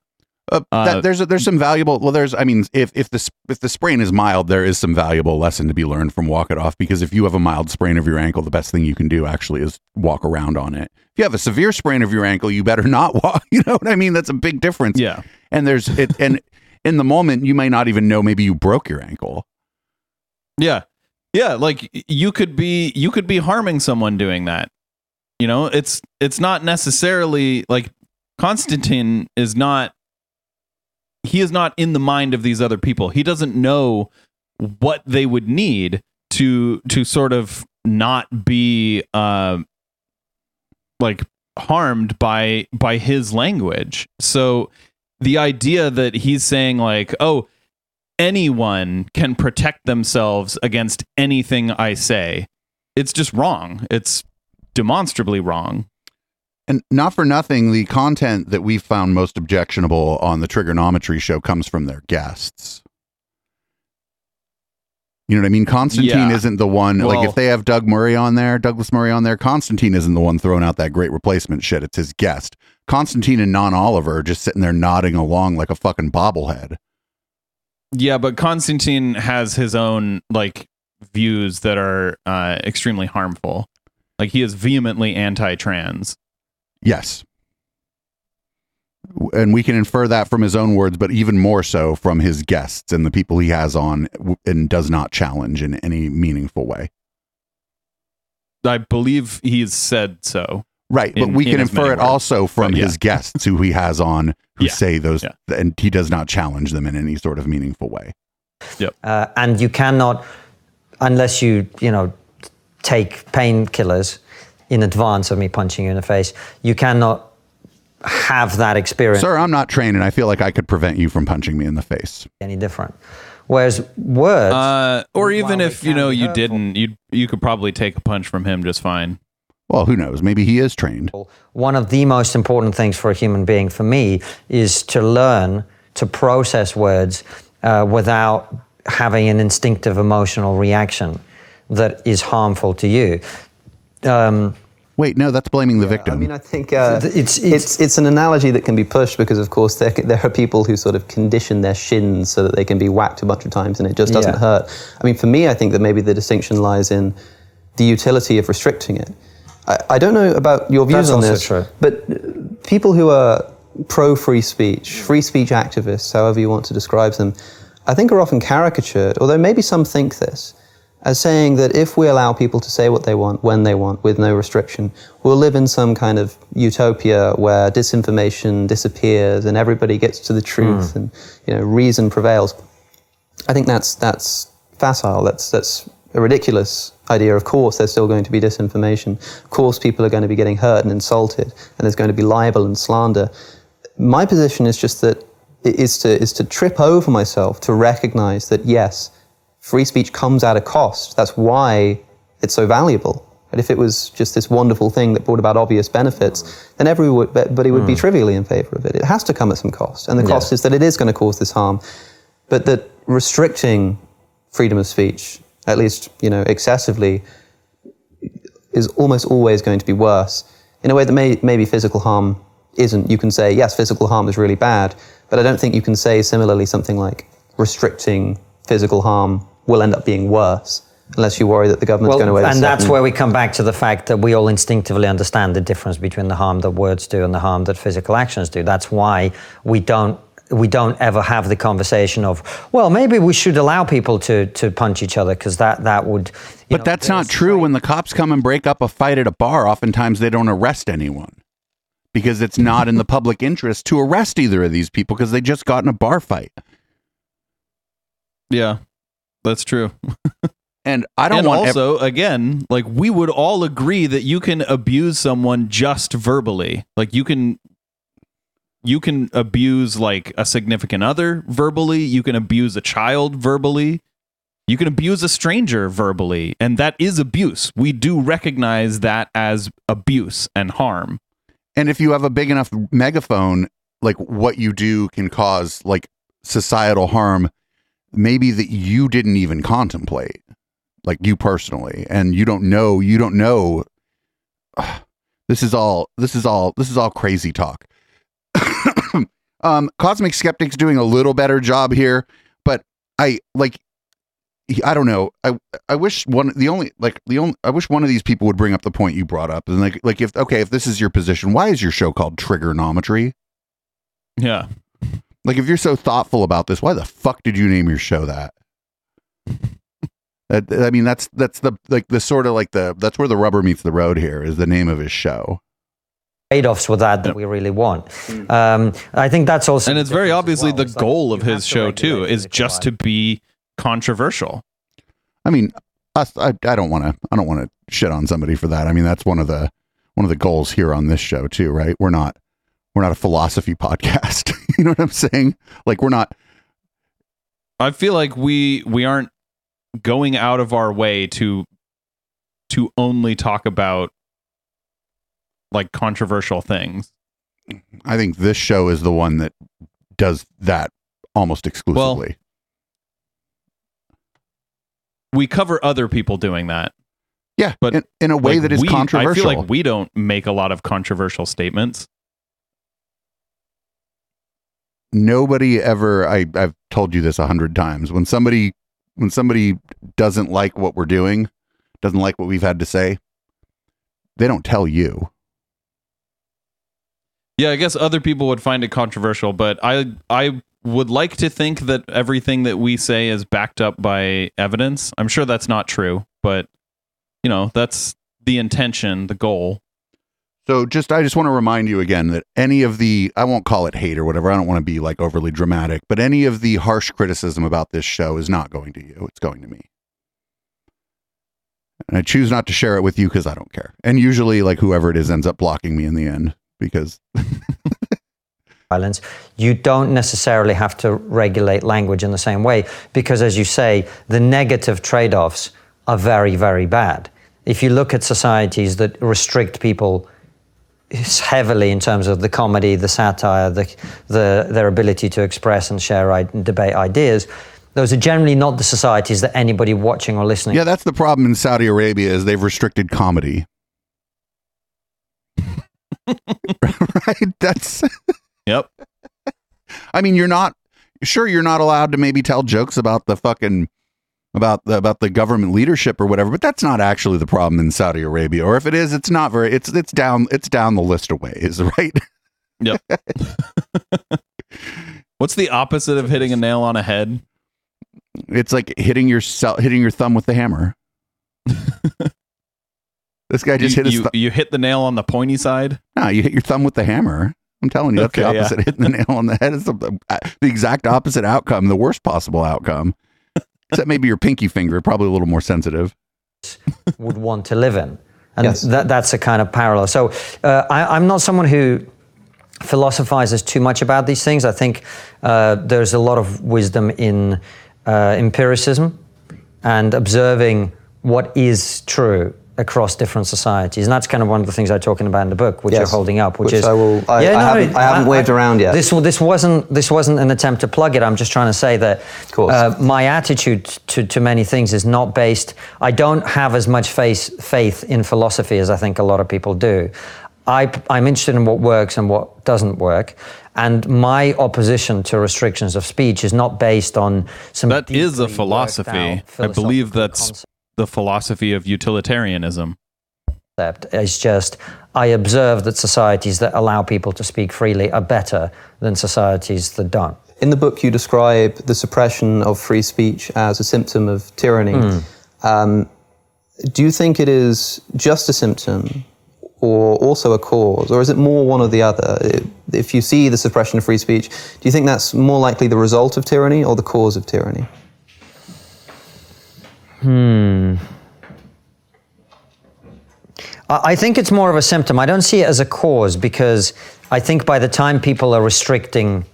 uh, Uh, that, there's there's some valuable well there's i mean if if the if the sprain is mild there is some valuable lesson to be learned from walk it off because if you have a mild sprain of your ankle the best thing you can do actually is walk around on it if you have a severe sprain of your ankle you better *laughs* not walk you know what i mean that's a big difference Yeah. and there's it and *laughs* in the moment you may not even know maybe you broke your ankle Yeah. Yeah, like you could be you could be harming someone doing that. You know, it's it's not necessarily like Konstantin is not he is not in the mind of these other people. He doesn't know what they would need to to sort of not be uh like harmed by by his language. So the idea that he's saying like, "Oh, anyone can protect themselves against anything I say. It's just wrong. It's demonstrably wrong. And not for nothing, the content that we've found most objectionable on the Trigonometry show comes from their guests. You know what I mean? Konstantin Yeah. isn't the one, like if they have Doug Murray on there, Douglas Murray on there, Konstantin isn't the one throwing out that great replacement shit. It's his guest. Konstantin and Non Oliver are just sitting there nodding along like a fucking bobblehead. Yeah, but Konstantin has his own like views that are uh, extremely harmful. Like he is vehemently anti-trans. Yes. And we can infer that from his own words, but even more so from his guests and the people he has on and does not challenge in any meaningful way. I believe he's said so. Right, but in- we can in infer it words. also from yeah. his guests who he has on who Yeah, say those, yeah. and he does not challenge them in any sort of meaningful way. Uh, and you cannot, unless you, you know, take painkillers in advance of me punching you in the face, you cannot have that experience Sir, I'm not trained, and I feel like I could prevent you from punching me in the face. any different. Whereas words, Uh, or even if you know you didn't, you you could probably take a punch from him just fine. Well, who knows? Maybe he is trained. one of the most important things for a human being, for me, is to learn to process words uh, without having an instinctive emotional reaction that is harmful to you. Um, Wait, no, that's blaming the victim. I mean, I think uh, It's- it's, it's- it's it's an analogy that can be pushed because, of course, there there are people who sort of condition their shins so that they can be whacked a bunch of times and it just doesn't Yeah. hurt. I mean, for me, I think that maybe the distinction lies in the utility of restricting it. I, I don't know about your views That's on also this, true. but uh, people who are pro free speech, free speech activists, however you want to describe them, I think are often caricatured. Although maybe some think this. As saying that if we allow people to say what they want when they want with no restriction, we'll live in some kind of utopia where disinformation disappears and everybody gets to the truth hmm. and you know reason prevails. I think that's that's facile. That's that's a ridiculous idea. Of course, there's still going to be disinformation. Of course, people are going to be getting hurt and insulted, and there's going to be libel and slander. My position is just that is to is to trip over myself to recognize that yes, free speech comes at a cost. That's why it's so valuable. But if it was just this wonderful thing that brought about obvious benefits, then everybody would be hmm. trivially in favor of it. It has to come at some cost, and the cost is that it is going to cause this harm. But that restricting freedom of speech, at least you know excessively, is almost always going to be worse in a way that may, maybe physical harm isn't. You can say yes, physical harm is really bad, but I don't think you can say similarly something like restricting physical harm will end up being worse unless you worry that the government's Well, going to and that's where we come back to the fact that we all instinctively understand the difference between the harm that words do and the harm that physical actions do. That's why we don't we don't ever have the conversation of, well, maybe we should allow people to to punch each other because that that would. you But know, that's not there's- true. When the cops come and break up a fight at a bar, oftentimes they don't arrest anyone because it's not in the public interest to arrest either of these people because they just got in a bar fight. Yeah, that's true. And I don't and want ev- also, again, like we would all agree that you can abuse someone just verbally. Like you can you can abuse like a significant other verbally, you can abuse a child verbally, you can abuse a stranger verbally, and that is abuse. We do recognize that as abuse and harm. And if you have a big enough megaphone, like what you do can cause like societal harm, maybe that you didn't even contemplate, like you personally, and you don't know, you don't know. *sighs* This is all, this is all, this is all crazy talk. *coughs* um, Cosmic Skeptic's doing a little better job here, but I like, I don't know. I I wish one the only like the only I wish one of these people would bring up the point you brought up and like like if okay if this is your position why is your show called trigonometry Yeah. Like if you're so thoughtful about this why the fuck did you name your show that that I mean that's that's the like the sort of like the that's where the rubber meets the road here is the name of his show trade-offs with that that we really want. Um, I think that's also, And it's very obviously well. the It's like goal of his to show too is just to be controversial. I mean us I, I don't want to I don't want to shit on somebody for that I mean that's one of the one of the goals here on this show too right we're not we're not a philosophy podcast *laughs* you know what I'm saying like we're not I feel like we we aren't going out of our way to to only talk about like controversial things. I think this show is the one that does that almost exclusively. We cover other people doing that. yeah, but in, in a way Like, that is we- controversial. I feel like we don't make a lot of controversial statements. Nobody ever. I I've told you this a hundred times. When somebody when somebody doesn't like what we're doing, doesn't like what we've had to say, they don't tell you. Yeah, I guess other people would find it controversial, but I I would like to think that everything that we say is backed up by evidence. I'm sure that's not true, but you know, that's the intention, the goal. So just I just want to remind you again that any of the I won't call it hate or whatever. I don't want to be like overly dramatic, but any of the harsh criticism about this show is not going to you. It's going to me. And I choose not to share it with you because I don't care. And usually like whoever it is ends up blocking me in the end because *laughs* violence, you don't necessarily have to regulate language in the same way because, as you say, the negative trade offs are very, very bad. If you look at societies that restrict people heavily in terms of the comedy, the satire, the, the, their ability to express and share i- and debate ideas, those are generally not the societies that anybody watching or listening yeah, that's the problem in Saudi Arabia is they've restricted comedy. *laughs* right? That's *laughs* Yep. I mean, you're not sure you're not allowed to maybe tell jokes about the fucking about the about the government leadership or whatever, but that's not actually the problem in Saudi Arabia. Or if it is, it's not very it's it's down it's down the list of ways, *laughs* right? Yep. *laughs* What's the opposite of hitting a nail on a head? It's like hitting your hitting your thumb with the hammer. *laughs* this guy just you, hit his you, thumb. you hit the nail on the pointy side. No, you hit your thumb with the hammer. I'm telling you, that's Okay, the yeah. opposite. Hitting the nail on the head is the, uh, the exact opposite outcome, the worst possible outcome. Except maybe your pinky finger, probably a little more sensitive. *laughs* would want to live in. And Yes. that, that's a kind of parallel. So uh, I, I'm not someone who philosophizes too much about these things. I think uh, there's a lot of wisdom in uh, empiricism and observing what is true across different societies. And that's kind of one of the things I'm talking about in the book, which Yes. you're holding up, which, Which is I will- I- I haven't- I haven't waved around yet. This this wasn't this wasn't an attempt to plug it. I'm just trying to say that uh, my attitude to, to many things is not based. I don't have as much faith faith in philosophy as I think a lot of people do. I, I'm interested in what works and what doesn't work, and my opposition to restrictions of speech is not based on some. That is a philosophy. I believe philosophical that's the philosophy of utilitarianism. concept. It's just I observe that societies that allow people to speak freely are better than societies that don't. In the book, you describe the suppression of free speech as a symptom of tyranny. Hmm. Um, do you think it is just a symptom or also a cause, or is it more one or the other? If you see the suppression of free speech, do you think that's more likely the result of tyranny or the cause of tyranny? I I think it's more of a symptom. I don't see it as a cause because I think by the time people are restricting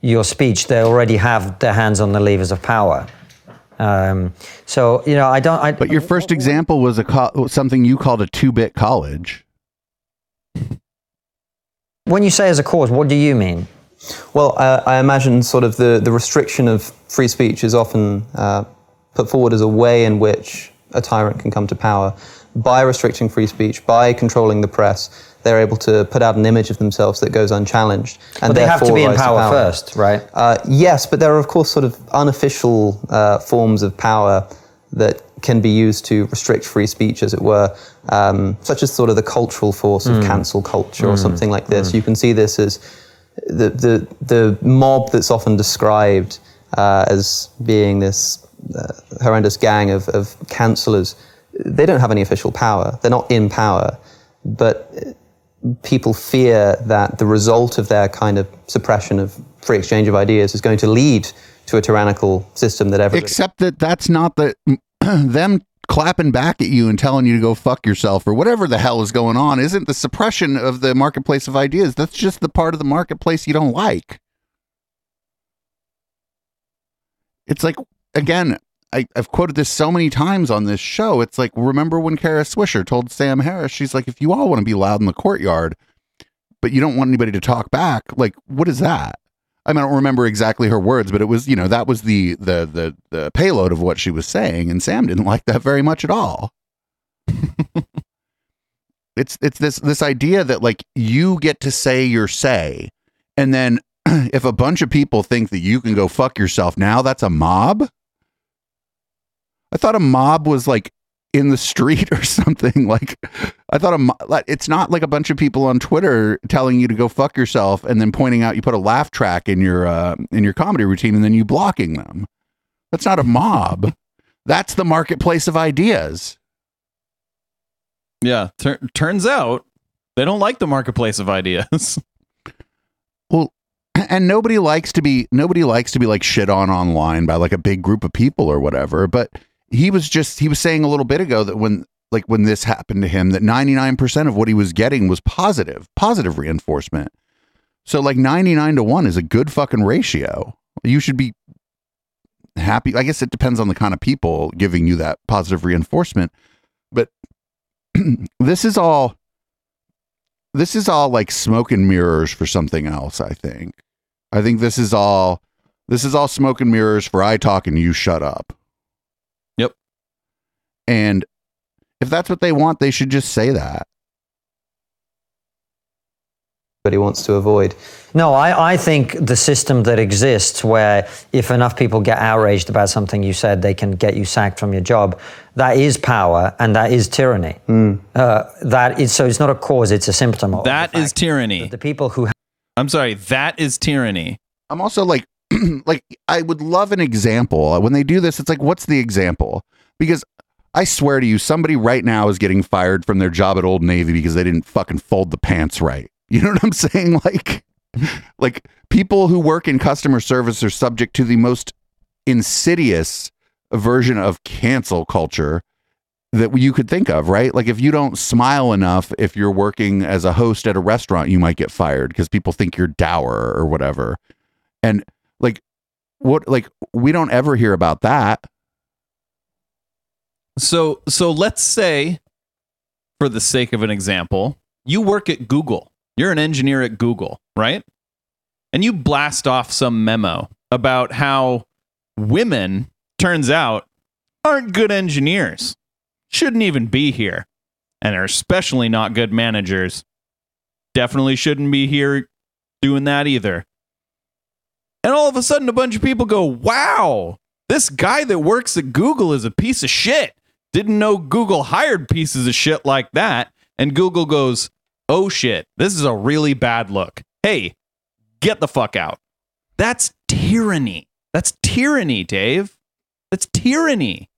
your speech, they already have their hands on the levers of power. Um, so you know, I don't. I, But your first example was a co- something you called a two-bit college. when you say as a cause, what do you mean? Well, uh, I imagine sort of the, the restriction of free speech is often uh, put forward as a way in which a tyrant can come to power. By restricting free speech, by controlling the press, they're able to put out an image of themselves that goes unchallenged. And But they have to be in rise power, first, right? Uh, yes, but there are, of course, sort of unofficial uh, forms of power that can be used to restrict free speech, as it were, um, such as sort of the cultural force of cancel culture or something like this. You can see this as the, the, the mob that's often described uh, as being this uh, horrendous gang of, of cancellors. They don't have any official power. They're not in power. But people fear that the result of their kind of suppression of free exchange of ideas is going to lead to a tyrannical system that everybody. Except that that's not the *clears throat* them clapping back at you and telling you to go fuck yourself or whatever the hell is going on isn't the suppression of the marketplace of ideas. That's just the part of the marketplace you don't like. It's like again, I, I've quoted this so many times on this show. It's like remember when Kara Swisher told Sam Harris, she's like, if you all want to be loud in the courtyard, but you don't want anybody to talk back, like what is that? I mean, I don't remember exactly her words, but it was, you know, that was the the the the payload of what she was saying, and Sam didn't like that very much at all. *laughs* it's it's this this idea that like you get to say your say, and then *clears throat* if a bunch of people think that you can go fuck yourself, now that's a mob. I thought a mob was like in the street *laughs* or something. Like I thought a mo- it's not like a bunch of people on Twitter telling you to go fuck yourself and then pointing out you put a laugh track in your uh, in your comedy routine and then you blocking them. That's not a mob. That's the marketplace of ideas. Yeah, tur- turns out they don't like the marketplace of ideas. *laughs* *clears throat* And nobody likes to be nobody likes to be like shit on online by like a big group of people or whatever. But he was just he was saying a little bit ago that when like when this happened to him, that ninety nine percent of what he was getting was positive, positive reinforcement. So like ninety nine to one is a good fucking ratio. You should be happy. I guess it depends on the kind of people giving you that positive reinforcement. But *clears throat* this is all this is all like smoke and mirrors for something else, I think. I think this is all this is all smoke and mirrors for I talk and you shut up. Yep. And if that's what they want, they should just say that. But he wants to avoid. No, I, I think the system that exists where if enough people get outraged about something you said, they can get you sacked from your job, that is power and that is tyranny. Uh, that is, so it's not a cause, it's a symptom of That the is tyranny. that The people who I'm sorry, that is tyranny. I'm also like *clears throat* like I would love an example. When they do this, it's like, what's the example? Because I swear to you, somebody right now is getting fired from their job at Old Navy because they didn't fucking fold the pants right. *laughs* You know what I'm saying? *laughs* Like, like people who work in customer service are subject to the most insidious version of cancel culture that you could think of, right? Like if you don't smile enough if you're working as a host at a restaurant, you might get fired because people think you're dour or whatever. And like what like we don't ever hear about that. So so let's say for the sake of an example, you work at Google. You're an engineer at Google, right? And you blast off some memo about how women turns out aren't good engineers. Shouldn't even be here. And are especially not good managers. Definitely shouldn't be here doing that either. And all of a sudden, a bunch of people go, wow, this guy that works at Google is a piece of shit. Didn't know Google hired pieces of shit like that. And Google goes, oh shit, this is a really bad look. Hey, get the fuck out. That's tyranny. That's tyranny, Dave. That's tyranny.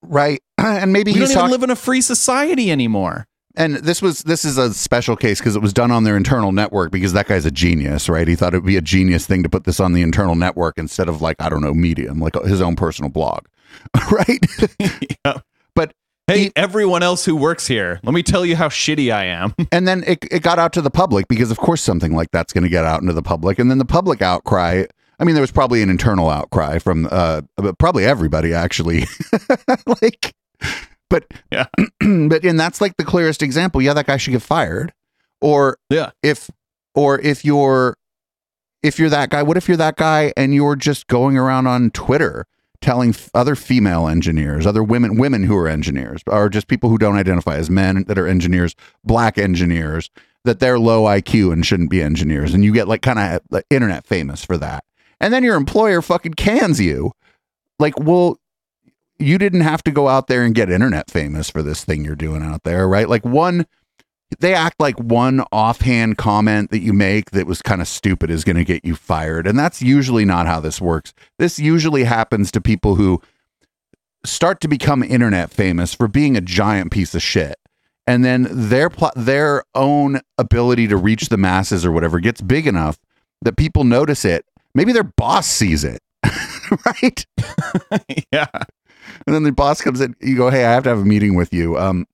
Right. *clears throat* And maybe We don't he's even talking live in a free society anymore. and this was this is a special case because it was done on their internal network because that guy's a genius, right? He thought it would be a genius thing to put this on the internal network instead of like I don't know Medium, like his own personal blog, *laughs* right? *laughs* Yeah. But Hey, He- everyone else who works here, let me tell you how shitty I am. *laughs* and then it it got out to the public because of course something like that's going to get out into the public, and then the public outcry. I mean, there was probably an internal outcry from uh probably everybody actually, like, *laughs* but Yeah. *clears throat* but and that's like the clearest example. Yeah, that guy should get fired, or Yeah. if or if you're if you're that guy what if you're that guy and you're just going around on twitter telling f- other female engineers other women women who are engineers or just people who don't identify as men that are engineers black engineers that they're low iq and shouldn't be engineers and you get like kind of like, internet famous for that and then your employer fucking cans you like well you didn't have to go out there and get internet famous for this thing you're doing out there right like one they act like one offhand comment that you make that was kind of stupid is going to get you fired. And that's usually not how this works. This usually happens to people who start to become internet famous for being a giant piece of shit. And then their pl- their own ability to reach the masses or whatever gets big enough that people notice it. Maybe their boss sees it. *laughs* right? *laughs* yeah. And then the boss comes in. You go, "Hey, I have to have a meeting with you. Um,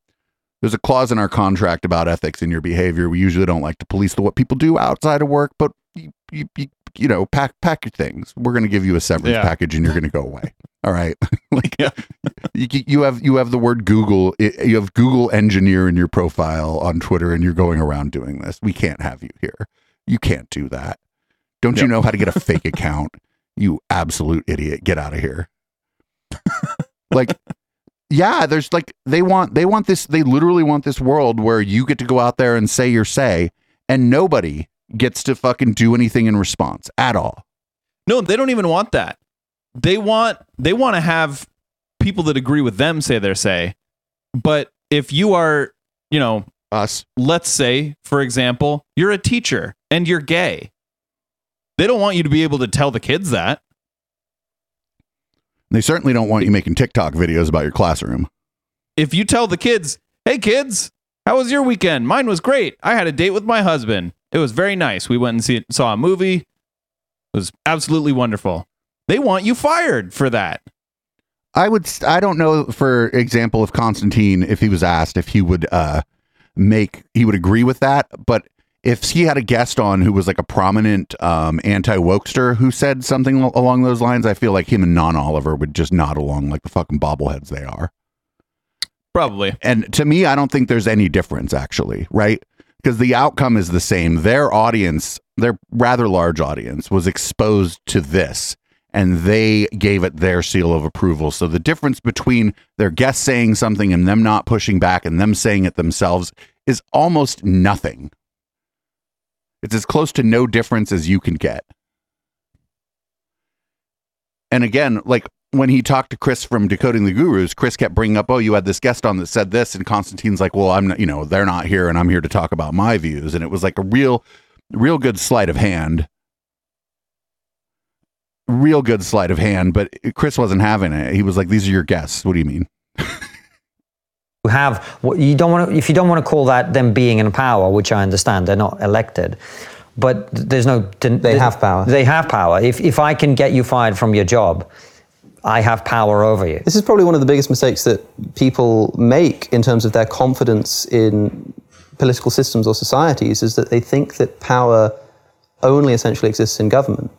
there's a clause in our contract about ethics in your behavior. We usually don't like to police the what people do outside of work, but you you you, you know, pack pack your things. We're going to give you a severance Yeah. package, and you're going to go away. All right, *laughs* like Yeah. you, you have you have the word Google. You have Google engineer in your profile on Twitter, and you're going around doing this. We can't have you here. You can't do that. Don't you know how to get a fake *laughs* account? You absolute idiot. Get out of here. *laughs* like yeah there's like they want they want this they literally want this world where you get to go out there and say your say and nobody gets to fucking do anything in response at all No, they don't even want that. They want they want to have people that agree with them say their say. But if you are, you know, us let's say, for example, you're a teacher and you're gay. They don't want you to be able to tell the kids that. They certainly don't want you making tiktok videos about your classroom If you tell the kids, "Hey kids, how was your weekend? Mine was great. I had a date with my husband. It was very nice. We went and see, saw a movie. It was absolutely wonderful." They want you fired for that. i would i don't know for example if konstantin if he was asked if he would uh make he would agree with that but if he had a guest on who was like a prominent um, anti-wokester who said something al- along those lines, I feel like him and Non Oliver would just nod along like the fucking bobbleheads they are. Probably. And to me, I don't think there's any difference actually, right? Because the outcome is the same. Their audience, their rather large audience, was exposed to this and they gave it their seal of approval. So the difference between their guest saying something and them not pushing back and them saying it themselves is almost nothing. It's as close to no difference as you can get. And again, like when he talked to Chris from Decoding the Gurus, Chris kept bringing up, "Oh, you had this guest on that said this," and Konstantin's like, "Well, I'm not, you know, they're not here, and I'm here to talk about my views." And it was like a real, real good sleight of hand. real good sleight of hand, but Chris wasn't having it. He was like, "These are your guests." What do you mean? Have what you don't want to, if you don't want to call that them being in power, which I understand, they're not elected. But there's no. They have power. They have power. If if I can get you fired from your job, I have power over you. This is probably one of the biggest mistakes that people make in terms of their confidence in political systems or societies is that they think that power only essentially exists in government.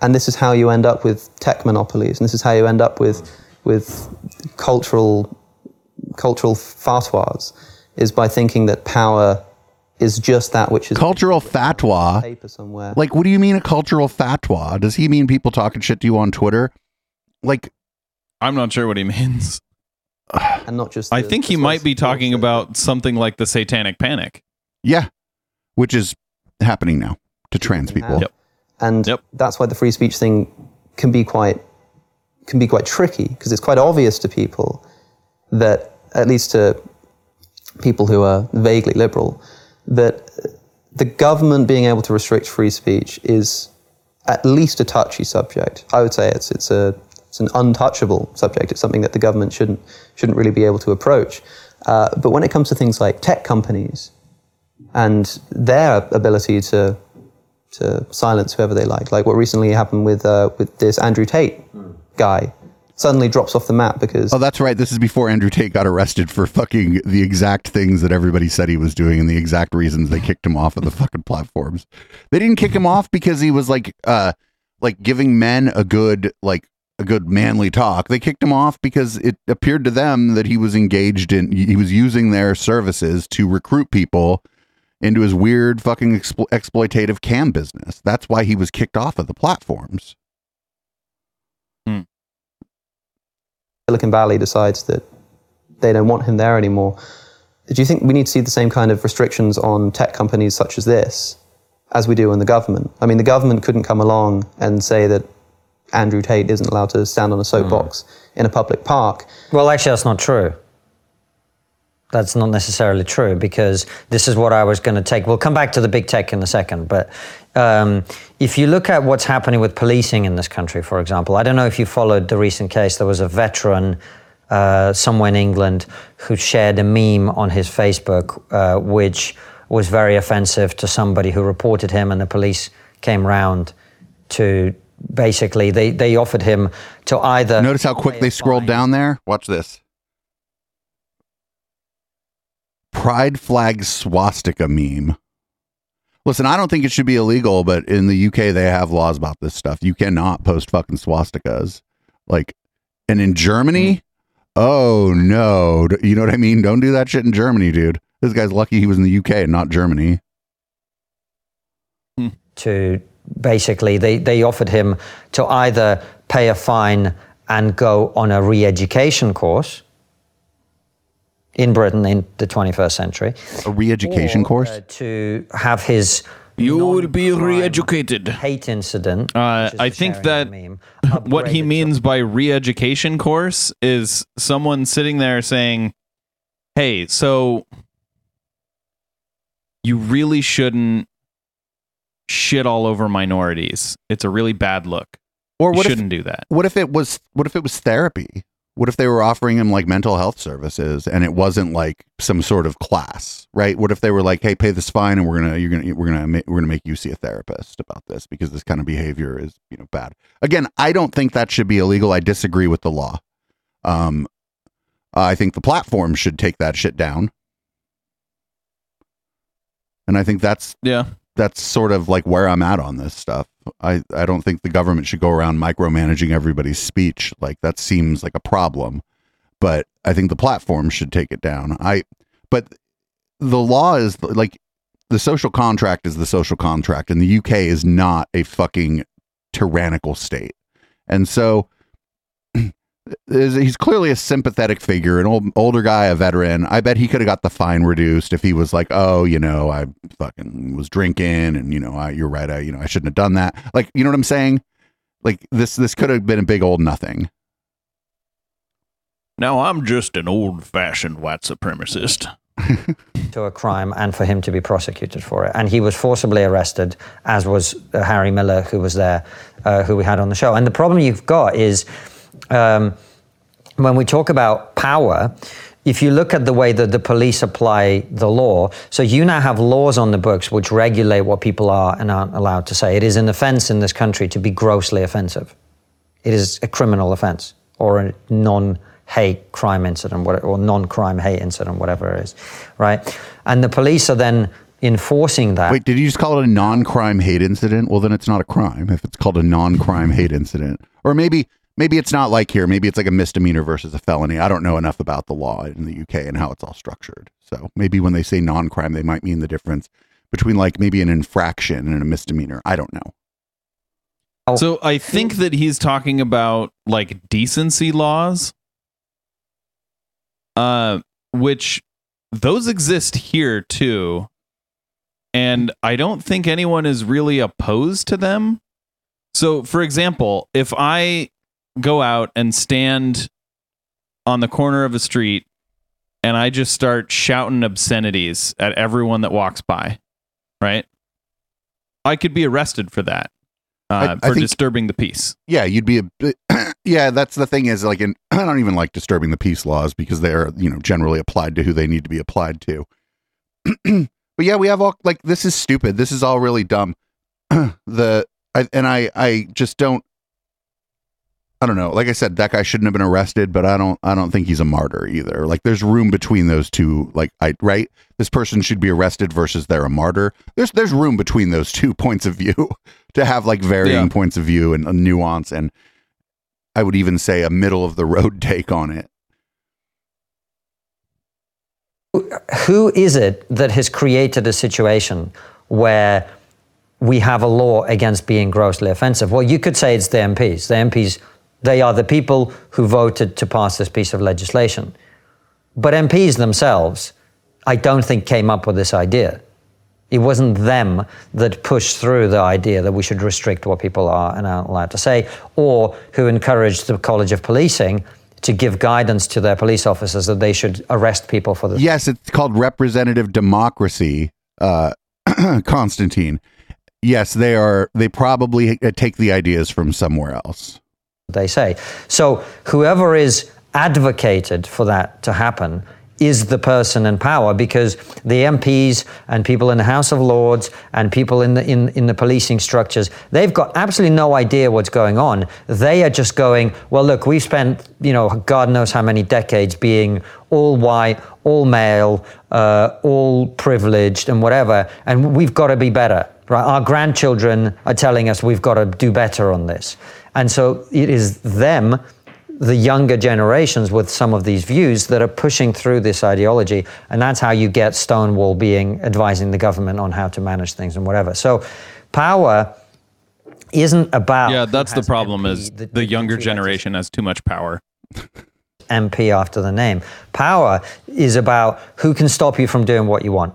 And this is how you end up with tech monopolies, and this is how you end up with, with cultural, cultural fatwas, is by thinking that power is just that which is Cultural fatwa. paper somewhere. Like, what do you mean a cultural fatwa? Does he mean people talking shit to you on Twitter? Like, I'm not sure what he means. *sighs* and not just. I think he might be talking about something like the Satanic Panic. yeah, which is happening now to trans people. Yep. and Yep. that's why the free speech thing can be quite can be quite tricky because it's quite obvious to people that at least to people who are vaguely liberal that the government being able to restrict free speech is at least a touchy subject. I would say it's it's a it's an untouchable subject. It's something that the government shouldn't shouldn't really be able to approach. Uh, but when it comes to things like tech companies and their ability to to silence whoever they like. Like what recently happened with uh, with this Andrew Tate guy, suddenly drops off the map because Oh, that's right. This is before Andrew Tate got arrested for fucking the exact things that everybody said he was doing and the exact reasons they kicked him off of the *laughs* fucking platforms. They didn't kick him off because he was like uh like giving men a good like a good manly talk. They kicked him off because it appeared to them that he was engaged in he was using their services to recruit people into his weird fucking explo- exploitative cam business. That's why he was kicked off of the platforms. Silicon Valley decides that they don't want him there anymore. Do you think we need to see the same kind of restrictions on tech companies such as this as we do in the government? I mean, the government couldn't come along and say that Andrew Tate isn't allowed to stand on a soapbox hmm. in a public park. Well, actually, that's not true. That's not necessarily true because this is what I was going to take. We'll come back to the big tech in a second. But um, if you look at what's happening with policing in this country, for example, I don't know if you followed the recent case. There was a veteran uh, somewhere in England who shared a meme on his Facebook, uh, which was very offensive to somebody who reported him, and the police came round to basically they, they offered him to either Notice how quick they scrolled down there? Watch this. Pride flag swastika meme. Listen, I don't think it should be illegal, but in the UK they have laws about this stuff. You cannot post fucking swastikas. Like and in Germany, hmm. oh no. You know what I mean? Don't do that shit in Germany, dude. This guy's lucky he was in the UK and not Germany. Hmm. to basically they, they offered him to either pay a fine and go on a re-education course in Britain in the 21st century A re-education or, course? uh, to have his You will be re-educated. hate incident Uh, I think that meme, *laughs* what he means by re-education course is someone sitting there saying, "Hey, so you really shouldn't shit all over minorities. It's a really bad look. Or what if shouldn't do that." what if it was what if it was therapy what if they were offering him like mental health services and it wasn't like some sort of class right? What if they were like hey pay this fine and we're gonna you're gonna we're gonna ma- we're gonna make you see a therapist about this because this kind of behavior is you know bad. Again i don't think that should be illegal. I disagree with the law. Um i think the platform should take that shit down. And i think that's Yeah. that's sort of like where I'm at on this stuff. I, I don't think the government should go around micromanaging everybody's speech. Like that seems like a problem. But I think the platform should take it down. I but the law is like the social contract is the social contract and the UK is not a fucking tyrannical state. And so he's clearly a sympathetic figure, an old older guy, a veteran. I bet he could have got the fine reduced if he was like, "Oh, you know, I fucking was drinking, and you know, I, you're right, I, you know, I shouldn't have done that." Like, you know what I'm saying? Like this, this could have been a big old nothing. Now I'm just an old-fashioned white supremacist. *laughs* to a crime and for him to be prosecuted for it. And he was forcibly arrested, as was uh, Harry Miller, who was there, uh, who we had on the show. And the problem you've got is um, when we talk about power, if you look at the way that the police apply the law, so you now have laws on the books which regulate what people are and aren't allowed to say. It is an offense in this country to be grossly offensive. It is a criminal offense or a non hate crime incident or non crime hate incident, whatever it is, right? And the police are then enforcing that. Wait, did you just call it a non-crime hate incident? Well, then it's not a crime if it's called a non-crime hate incident. Or maybe maybe it's not like here. Maybe it's like a misdemeanor versus a felony. I don't know enough about the law in the UK and how it's all structured. So maybe when they say non-crime, they might mean the difference between like maybe an infraction and a misdemeanor. I don't know. So I think that he's talking about like decency laws, uh, which those exist here too. And I don't think anyone is really opposed to them. So, for example, if I go out and stand on the corner of a street and I just start shouting obscenities at everyone that walks by, right? I could be arrested for that, uh, I- I for think- disturbing the peace. Yeah, you'd be a bit- *clears throat* yeah, that's the thing is like in *clears throat* I don't even like disturbing the peace laws because they're, you know, generally applied to who they need to be applied to. *clears throat* but yeah, we have all like this is stupid. This is all really dumb. the I, and I I just don't I don't know. Like I said, that guy shouldn't have been arrested, but I don't I don't think he's a martyr either. Like there's room between those two like I right? This person should be arrested versus they're a martyr. There's there's room between those two *laughs* points of view to have like varying Yeah. points of view and a nuance and I would even say a middle of the road *laughs* take on it. who is it that has created a situation where we have a law against being grossly offensive? Well, you could say it's the MPs. The MPs, they are the people who voted to pass this piece of legislation. But MPs themselves, I don't think came up with this idea. It wasn't them that pushed through the idea that we should restrict what people are and aren't allowed to say, or who encouraged the College of Policing to give guidance to their police officers that they should arrest people for this. Yes, it's called representative democracy, uh, *clears throat* Konstantin. Yes, they are. They probably uh, take the ideas from somewhere else. They say. So whoever is advocated for that to happen is the person in power because the MPs and people in the House of Lords and people in the in, in the policing structures, they've got absolutely no idea what's going on. They are just going, well, look, we've spent, you know, God knows how many decades being all white, all male, uh, all privileged and whatever, and we've got to be better. Right? Our grandchildren are telling us we've got to do better on this. And so it is them, the younger generations with some of these views, that are pushing through this ideology. And that's how you get Stonewall being advising the government on how to manage things and whatever. So power isn't about. yeah, that's the problem MP, is the, younger generation has too much power. MP after the name. Power is about who can stop you from doing what you want,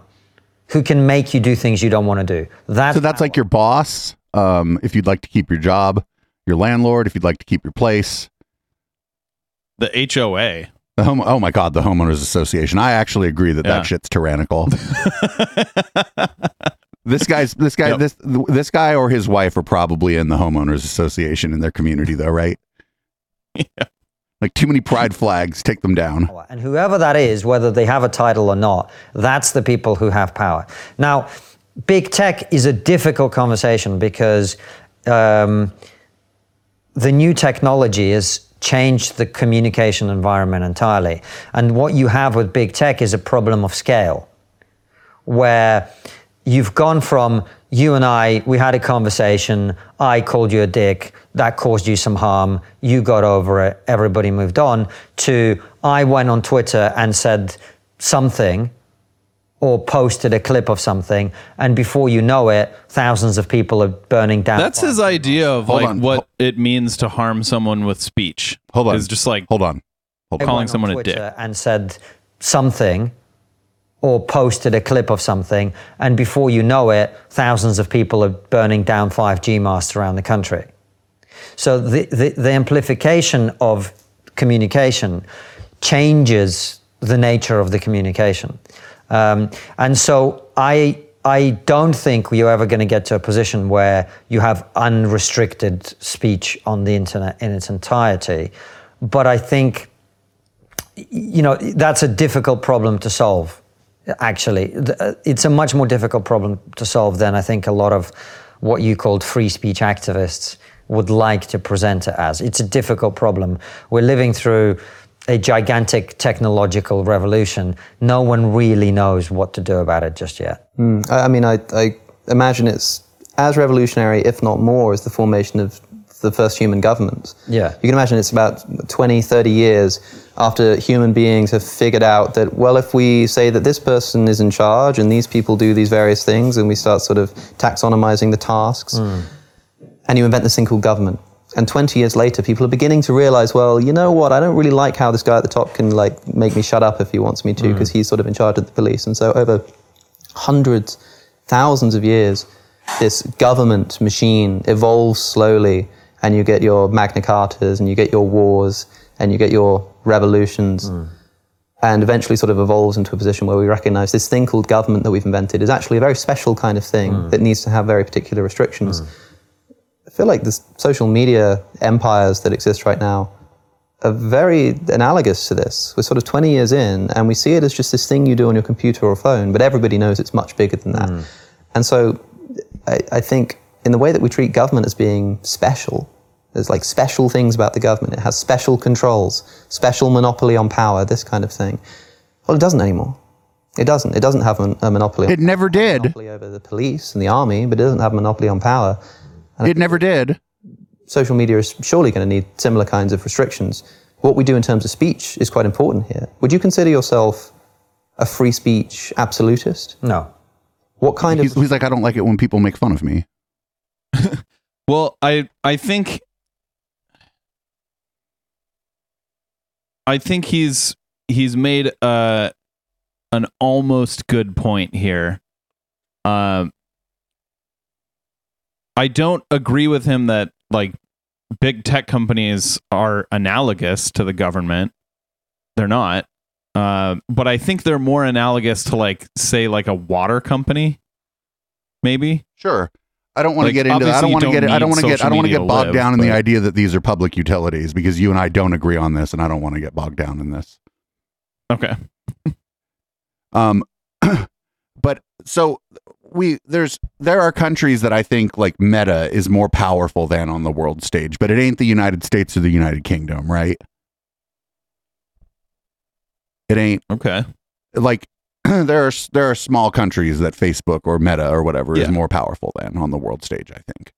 who can make you do things you don't want to do. That's So that's like your boss. Um, if you'd like to keep your job, your landlord. If you'd like to keep your place. The HOA. The home, oh my God, the homeowners association. I actually agree that Yeah. that shit's tyrannical. *laughs* this guy's this guy Yep. this this guy or his wife are probably in the homeowners association in their community though, right? *laughs* Yeah. Like too many pride flags, take them down. And whoever that is, whether they have a title or not, that's the people who have power. Now, big tech is a difficult conversation because um, the new technology has changed the communication environment entirely. And what you have with big tech is a problem of scale where you've gone from you and I, we had a conversation, I called you a dick, that caused you some harm, you got over it, everybody moved on, to I went on Twitter and said something or posted a clip of something, and before you know it, thousands of people are burning down. That's his idea of Hold like on. what it means to harm someone with speech. Hold on. it's just like Hold on. Hold on. calling on someone a dick. and said something or posted a clip of something, and before you know it, thousands of people are burning down 5G masts around the country. So the, the, the amplification of communication changes the nature of the communication. Um, and so I, I don't think you're ever going to get to a position where you have unrestricted speech on the internet in its entirety. But I think, you know, that's a difficult problem to solve, actually. Uh, It's a much more difficult problem to solve than I think a lot of what you called free speech activists would like to present it as. It's a difficult problem. We're living through a gigantic technological revolution. No one really knows what to do about it just yet. Hmm. I, I mean, I, I imagine it's as revolutionary, if not more, as the formation of the first human government. Yeah. You can imagine it's about 20, 30 years after human beings have figured out that, well, if we say that this person is in charge and these people do these various things, and we start sort of taxonomizing the tasks, hmm. and you invent this thing called government. And 20 years later, people are beginning to realize, well, you know what? I don't really like how this guy at the top can like make me shut up if he wants me to, mm. because he's sort of in charge of the police. And so over hundreds, thousands of years, this government machine evolves slowly, and you get your Magna Cartas, and you get your wars, and you get your revolutions, mm. and eventually sort of evolves into a position where we recognize this thing called government that we've invented is actually a very special kind of thing mm. that needs to have very particular restrictions. I feel like the social media empires that exist right now are very analogous to this. We're sort of 20 years in, and we see it as just this thing you do on your computer or phone, but everybody knows it's much bigger than that. Hmm. And so I, I think in the way that we treat government as being special, there's like special things about the government. It has special controls, special monopoly on power, this kind of thing. Well, it doesn't anymore. It doesn't. It doesn't have a, a monopoly. It never did. monopoly over the police and the army, but it doesn't have a monopoly on power. It never did. social media is surely going to need similar kinds of restrictions. What we do in terms of speech is quite important here. Would you consider yourself a free speech absolutist? No. What kind He's, of he's like, I don't like it when people make fun of me. *laughs* Well, I I think I think he's he's made uh an almost good point here. Um I don't agree with him that like big tech companies are analogous to the government. They're not. Uh, but I think they're more analogous to like say like a water company maybe. Sure. I don't want to Like, get into that. I don't want to get. I don't want to get. I don't want to get bogged live, down in the idea that these are public utilities because you and I don't agree on this, and I don't want to get bogged down in this. Okay. Um, *clears throat* but so we there's there are countries that I think like Meta is more powerful than on the world stage, but it ain't the United States or the United Kingdom, right? It ain't Okay. like *clears throat* there are there are small countries that Facebook or Meta or whatever is more powerful than on the world stage. I think,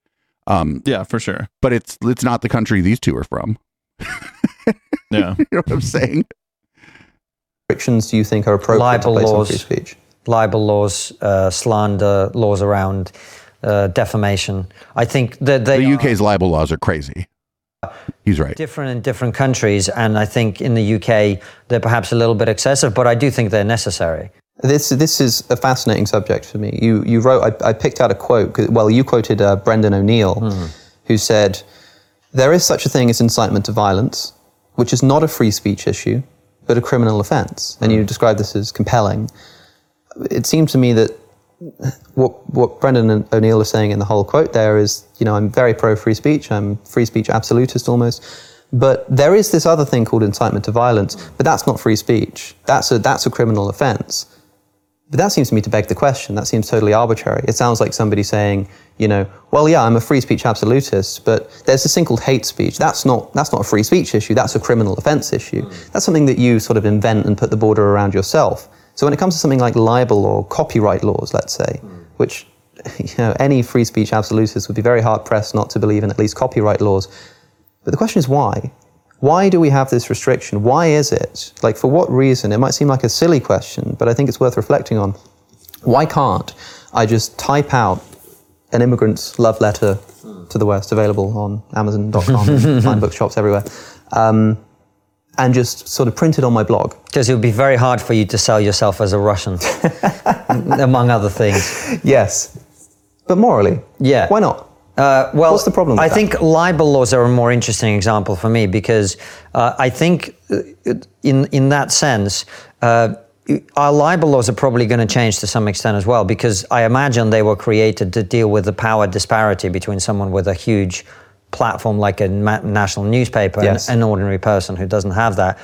um, Yeah, for sure. but it's it's not the country these two are from. Yeah. *laughs* you know what I'm saying? restrictions do you think are appropriate Libel to place on free speech? Libel laws, uh, slander laws around uh, defamation. I think that they The are UK's libel laws are crazy. He's right. different in different countries, and I think in the UK they're perhaps a little bit excessive, but I do think they're necessary. This this is a fascinating subject for me. You you wrote I, I picked out a quote. Well, you quoted uh, Brendan O'Neill, who said, "There is such a thing as incitement to violence, which is not a free speech issue, but a criminal offence." And you described this as compelling. It seems to me that what what Brendan O'Neill is saying in the whole quote there is, you know, I'm very pro free speech. I'm free speech absolutist almost. But there is this other thing called incitement to violence, but that's not free speech. That's a that's a criminal offence. But that seems to me to beg the question. That seems totally arbitrary. It sounds like somebody saying, you know, well, yeah, I'm a free speech absolutist, but there's this thing called hate speech. That's not that's not a free speech issue. That's a criminal offence issue. That's something that you sort of invent and put the border around yourself. So when it comes to something like libel or copyright laws, let's say, which *laughs* you know any free speech absolutist would be very hard pressed not to believe in at least copyright laws. But the question is why? Why do we have this restriction? Why is it? Like, for what reason? It might seem like a silly question, but I think it's worth reflecting on. Why can't I just type out an immigrant's love letter to the West, available on Amazon.com, and *laughs* fine bookshops everywhere, um, and just sort of print it on my blog? Because it would be very hard for you to sell yourself as a Russian, *laughs* among other things. Yes. But morally, Yeah. why not? Uh, well, What's the problem with I that? think libel laws are a more interesting example for me because uh, I think uh, in in that sense, Uh, our libel laws are probably going to change to some extent as well because I imagine they were created to deal with the power disparity between someone with a huge platform like a national newspaper Yes. an ordinary person who doesn't have that.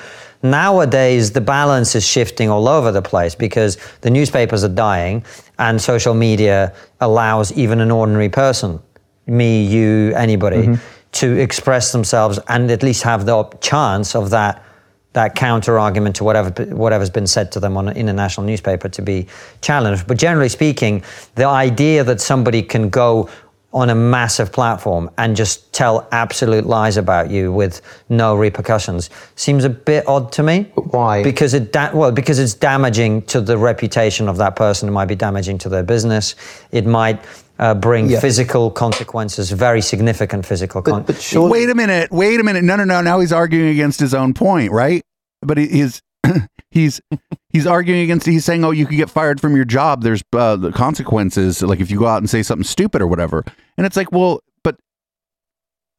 Nowadays, the balance is shifting all over the place because the newspapers are dying and social media allows even an ordinary person, me, you, anybody, mm-hmm. to express themselves and at least have the chance of that that counter argument to whatever whatever's been said to them on in a national newspaper to be challenged. But generally speaking, the idea that somebody can go on a massive platform and just tell absolute lies about you with no repercussions seems a bit odd to me. But why? Because it da- well because it's damaging to the reputation of that person. It might be damaging to their business. It might uh, bring Yeah. physical consequences, very significant physical. consequences. But, but surely, Wait a minute. Wait a minute. No, no, no. Now he's arguing against his own point, right? But he, *clears throat* he's he's he's arguing against. He's saying, "Oh, you could get fired from your job. There's uh, the consequences, like if you go out and say something stupid or whatever." And it's like, well, but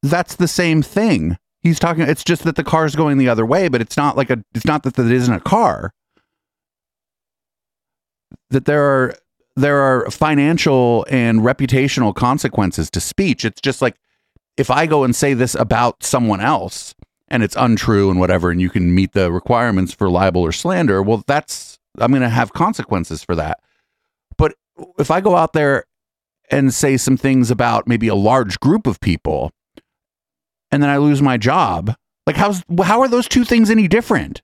that's the same thing. He's talking. It's just that the car's going the other way, but it's not like a. It's not that that isn't a car. That there are there are financial and reputational consequences to speech. It's just like if I go and say this about someone else and it's untrue and whatever, and you can meet the requirements for libel or slander, well, that's, I'm going to have consequences for that. But if I go out there and say some things about maybe a large group of people and then I lose my job, like how's, how are those two things any different?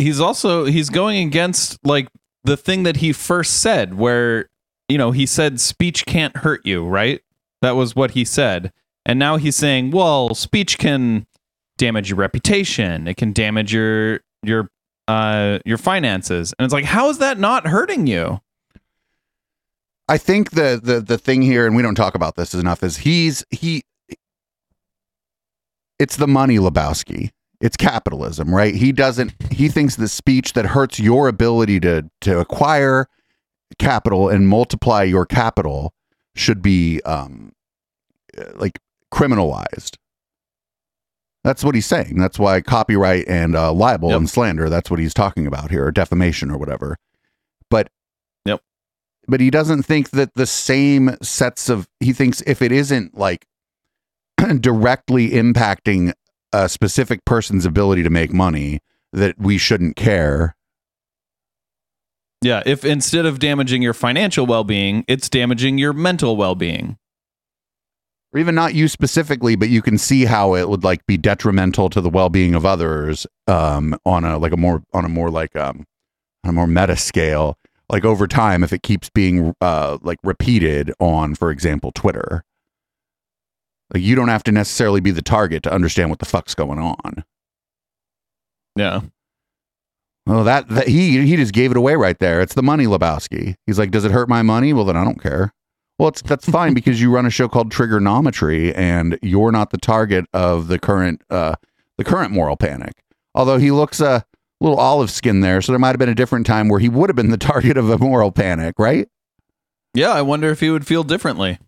he's also he's going against like the thing that he first said where you know he said speech can't hurt you right that was what he said and now he's saying well speech can damage your reputation it can damage your your uh your finances and it's like how is that not hurting you I think the the the thing here, and we don't talk about this enough, is he's he. It's the money, Lebowski. It's capitalism, right? He doesn't. He thinks the speech that hurts your ability to to acquire capital and multiply your capital should be um uh, like criminalized. That's what he's saying. That's why copyright and uh, libel Yep. and slander. That's what he's talking about here, or defamation or whatever. But Yep. but he doesn't think that the same sets of he thinks if it isn't like *clears throat* directly impacting a specific person's ability to make money that we shouldn't care yeah if instead of damaging your financial well-being it's damaging your mental well-being. Or even not you specifically but you can see how it would like be detrimental to the well-being of others um on a like a more on a more like um on a more meta scale. Like over time if it keeps being uh like repeated on for example twitter like you don't have to necessarily be the target to understand what the fuck's going on. Yeah well that, that he he just gave it away right there. It's the money lebowski. He's like does it hurt my money? Well then i don't care. Well it's that's fine because you run a show called Triggernometry and you're not the target of the current uh the current moral panic. Although he looks a little olive skin there so there might have been a different time where he would have been the *laughs* target of a moral panic right? Yeah i wonder if he would feel differently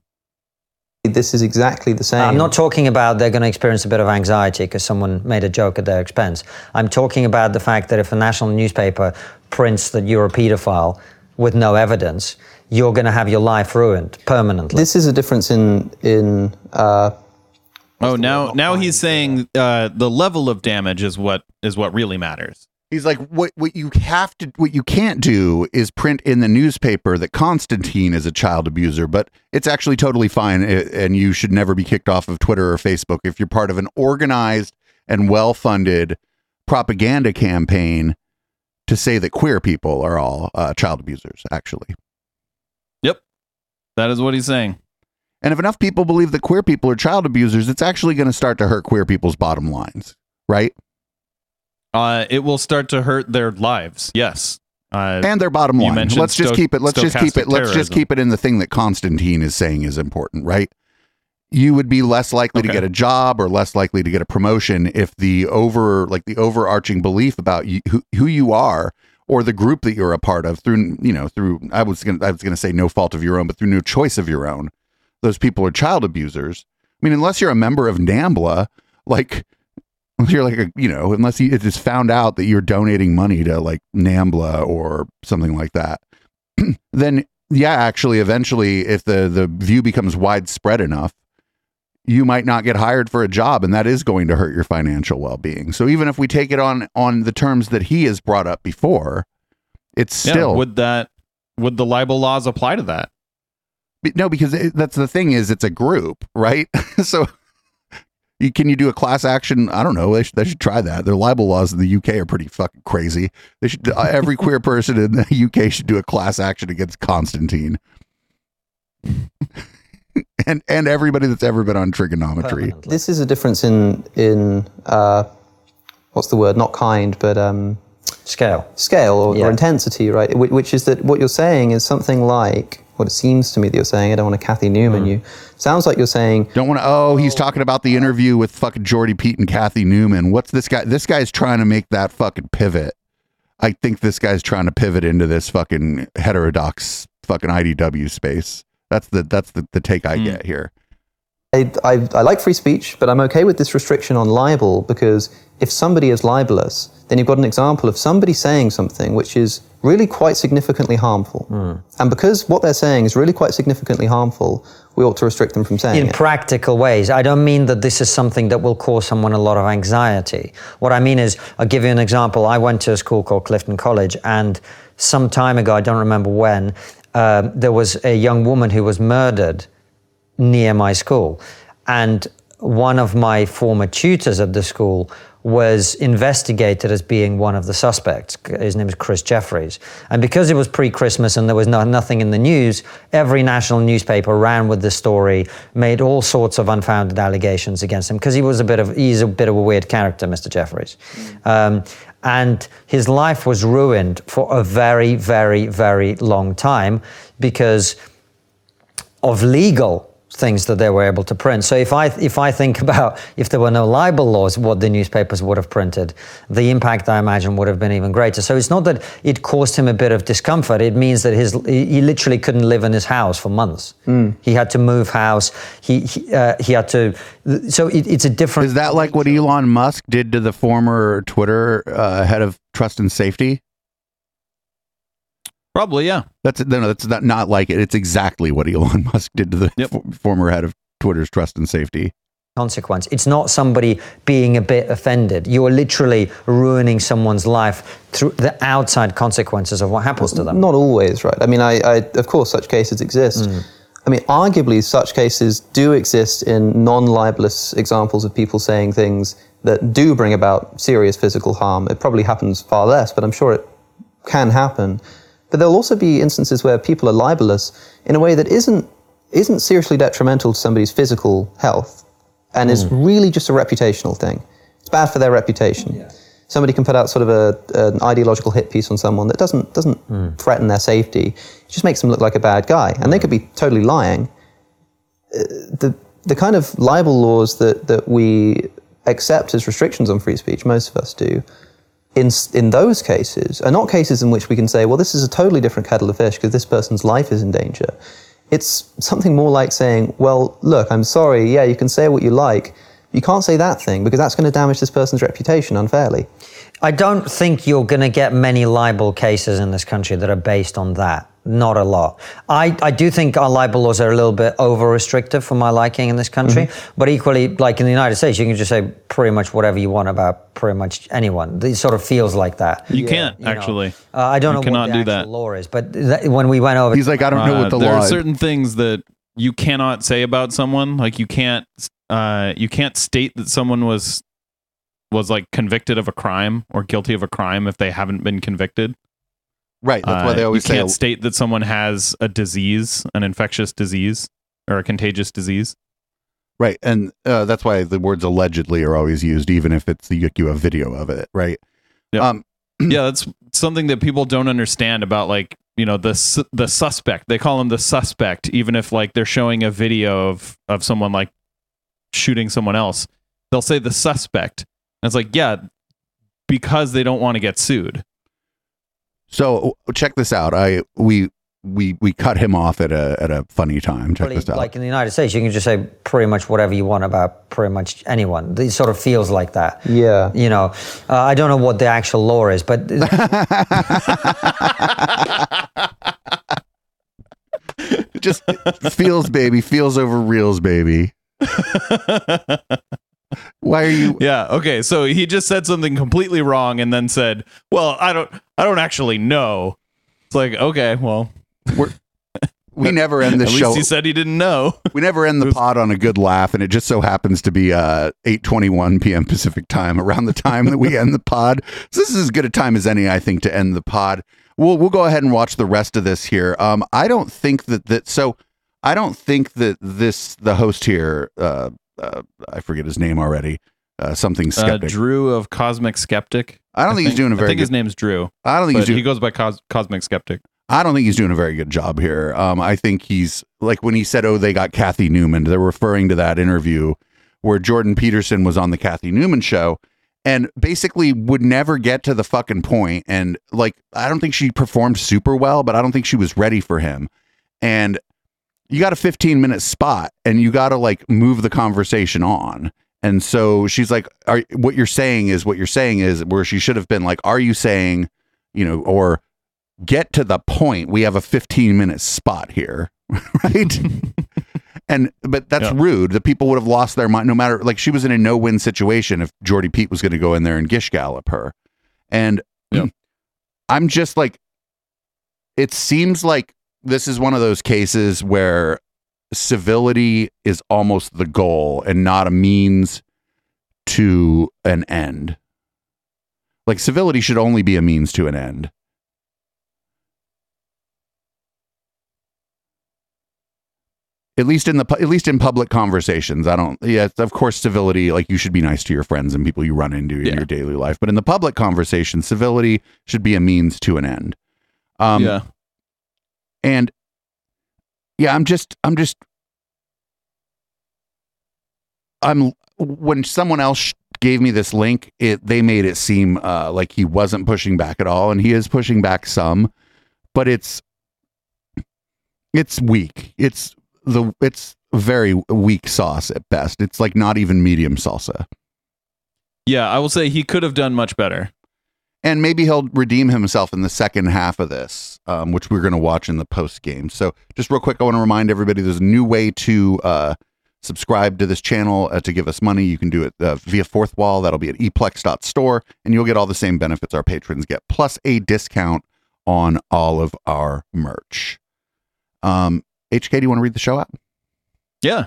this is exactly the same. I'm not talking about they're going to experience a bit of anxiety because someone made a joke at their expense. I'm talking about the fact that if a national newspaper prints that you're a pedophile with no evidence, you're going to have your life ruined permanently. This is a difference in in. Uh, oh now now he's saying uh the level of damage is what is what really matters He's like, what what you have to, what you can't do is print in the newspaper that Konstantin is a child abuser, but it's actually totally fine, eh, and you should never be kicked off of Twitter or Facebook if you're part of an organized and well-funded propaganda campaign to say that queer people are all uh, child abusers. Actually, yep that is what he's saying and if enough people believe that queer people are child abusers, it's actually going to start to hurt queer people's bottom lines, right? Uh it will start to hurt their lives yes uh and their bottom line. Let's just keep it. Let's just keep it. Let's just keep it in the thing that Konstantin is saying is important, right? You would be less likely to get a job or less likely to get a promotion if the over, like the overarching belief about you, who, who you are or the group that you're a part of through, you know, through I was gonna I was gonna say no fault of your own, but through no choice of your own. Those people are child abusers. I mean, unless you're a member of NAMBLA, like *laughs* you're like a, you know, unless you, it is found out that you're donating money to like NAMBLA or something like that, *clears throat* then yeah, actually, eventually, if the the view becomes widespread enough, you might not get hired for a job, and that is going to hurt your financial well being. So even if we take it on on the terms that he has brought up before, it's Yeah, still would that would the libel laws apply to that? No, because it, that's the thing is it's a group, right? *laughs* so you, can you do a class action? I don't know. They should, they should try that. Their libel laws in the UK are pretty fucking crazy. They should uh, every queer person in the UK should do a class action against Konstantin. *laughs* and and everybody that's ever been on Triggernometry. This is a difference in in uh, what's the word? Not kind, but um, Scale. scale or, Yeah. or intensity, right? Wh- Which is that what you're saying is something like what it seems to me that you're saying. I don't want to Cathy Newman hmm. you. Sounds like you're saying Don't want to. Oh, he's talking about the interview with fucking Jordy Pete and Cathy Newman. What's this guy? This guy's trying to make that fucking pivot. I think this guy's trying to pivot into this fucking heterodox fucking IDW space. That's the that's the, the take I hmm. get here. I, I, I like free speech, but I'm okay with this restriction on libel because if somebody is libelous, then you've got an example of somebody saying something which is really quite significantly harmful. And because what they're saying is really quite significantly harmful, we ought to restrict them from saying in it. practical ways. I don't mean that this is something that will cause someone a lot of anxiety. What I mean is, I'll give you an example. I went to a school called Clifton College, and some time ago, I don't remember when, um, there was a young woman who was murdered near my school. And one of my former tutors at the school was investigated as being one of the suspects. His name is Chris Jefferies. And because it was pre Christmas and there was no, nothing in the news, every national newspaper ran with the story, made all sorts of unfounded allegations against him because he was a bit of, he's a bit of a weird character, Mr. Jefferies. Um, and his life was ruined for a very, very, very long time because of legal things that they were able to print. So if I if I think *laughs* about if there were no libel laws, what the newspapers would have printed, the impact I imagine would have been even greater. So it's not that it caused him a bit of discomfort. It means that his he literally couldn't live in his house for months. He had to move house. He he, uh, he had to. So it, it's a different. Is that like what Elon Musk did to the former Twitter uh, head of trust and safety? Probably, yeah. That's no, no, that's not, not like it. It's exactly what Elon *laughs* Musk did to the Yep. fo- former head of Twitter's trust and safety. consequence. It's not somebody being a bit offended. You are literally ruining someone's life through the outside consequences of what happens to them. Not always, right? I mean, I, I of course such cases exist. Mm. I mean, arguably, such cases do exist in non-libelous examples of people saying things that do bring about serious physical harm. It probably happens far less, but I'm sure it can happen. But there'll also be instances where people are libelous in a way that isn't isn't seriously detrimental to somebody's physical health, and is really just a reputational thing. It's bad for their reputation. Somebody can put out sort of a, an ideological hit piece on someone that doesn't doesn't threaten their safety. It just makes them look like a bad guy, and they could be totally lying. Uh, the the kind of libel laws that that we accept as restrictions on free speech, most of us do, in in those cases are not cases in which we can say, well, this is a totally different kettle of fish because this person's life is in danger. It's something more like saying, well, look, I'm sorry, yeah, you can say what you like. You can't say that thing because that's going to damage this person's reputation unfairly. I don't think you're going to get many libel cases in this country that are based on that. Not a lot. I, I do think our libel laws are a little bit over restrictive for my liking in this country. But equally, like in the United States, you can just say pretty much whatever you want about pretty much anyone. It sort of feels like that. You can't you know. actually. Uh, I don't You know cannot what the do actual that. law is, but th- when we went over, He's like, I don't know Uh, what the law. there are certain things that you cannot say about someone. Like you can't uh, you can't state that someone was was like convicted of a crime or guilty of a crime if they haven't been convicted. Right. That's why Uh, they always you say can't state that someone has a disease, an infectious disease, or a contagious disease. right, and uh, that's why the words allegedly are always used, even if it's you, you have video of it. Right. Yep. Um, *clears throat* yeah, that's something that people don't understand about like you know the su- the suspect. They call him the suspect, even if like they're showing a video of of someone like shooting someone else. They'll say the suspect. And it's like yeah, because they don't want to get sued. So check this out. I we we we cut him off at a at a funny time. Check Well, this out. Like in the United States, you can just say pretty much whatever you want about pretty much anyone. It sort of feels like that. Yeah. You know, uh, I don't know what the actual law is, but *laughs* Just feels baby, feels over reels baby. Why are you? Yeah. Okay. So he just said something completely wrong and then said, "Well, I don't. I don't actually know." It's like, okay, well, *laughs* We never end *laughs* at the least show. he said he didn't know. We never end the pod on a good laugh, and it just so happens to be uh, 8:21 p.m. Pacific time, around the time that we *laughs* end the pod. So this is as good a time as any, I think, to end the pod. We'll we'll go ahead and watch the rest of this here. Um, I don't think that that so. I don't think that this the host here. Uh, uh, I forget his name already. Uh, something Uh, skeptic. Drew of Cosmic Skeptic. I don't think he's doing a I very I think his name's Drew. I don't think he's doing. he goes by Cos- Cosmic Skeptic. I don't think he's doing a very good job here. Um, I think he's like when he said, "Oh, they got Cathy Newman." They're referring to that interview where Jordan Peterson was on the Cathy Newman show and basically would never get to the fucking point. And like, I don't think she performed super well, but I don't think she was ready for him. And you got a 15 minute spot, and you got to like move the conversation on. And so she's like, "Are what you're saying is what you're saying is where she should have been like, are you saying, you know, or get to the point. We have a 15 minute spot here, *laughs* right? and but that's Yeah. rude. The people would have lost their mind no matter like she was in a no win situation if Jordy Pete was going to go in there and gish gallop her. And Yeah. *clears throat* I'm just like it seems like this is one of those cases where civility is almost the goal and not a means to an end. Like civility should only be a means to an end. At least in the at least in public conversations, I don't. Yeah, of course, civility. Like you should be nice to your friends and people you run into in Yeah. your daily life. But in the public conversation, civility should be a means to an end. Um, yeah. and yeah i'm just i'm just i'm when someone else gave me this link it they made it seem uh, like he wasn't pushing back at all and he is pushing back some but it's it's weak it's the it's very weak sauce at best it's like not even medium salsa Yeah. I will say he could have done much better. And maybe he'll redeem himself in the second half of this, um, which we're going to watch in the post game. So, just real quick, I want to remind everybody there's a new way to uh, subscribe to this channel uh, to give us money. You can do it uh, via Fourthwall. That'll be at eplex.store, and you'll get all the same benefits our patrons get, plus a discount on all of our merch. Um, HK, do you want to read the show out? Yeah.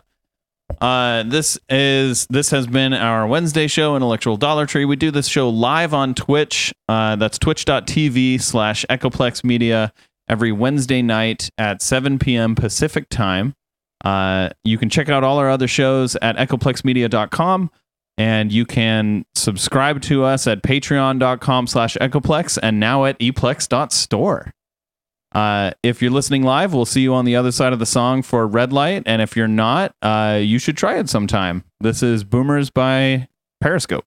Uh, this is this has been our Wednesday show, Intellectual Dollar Tree. We do this show live on Twitch. Uh, that's twitch.tv slash Echoplex Media every Wednesday night at 7 p.m. Pacific time. Uh, you can check out all our other shows at echoplexmedia.com and you can subscribe to us at patreon.com slash echoplex and now at eplex.store. Uh, if you're listening live, we'll see you on the other side of the song for Red Light. And if you're not, uh, you should try it sometime. This is Boomers by Periscope.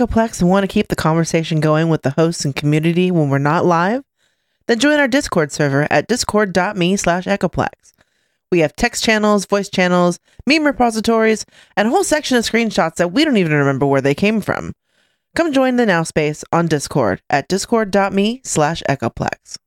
Echoplex and want to keep the conversation going with the hosts and community when we're not live? Then join our Discord server at discord.me slash Echoplex. We have text channels, voice channels, meme repositories, and a whole section of screenshots that we don't even remember where they came from. Come join the Now Space on Discord at discord.me slash Echoplex.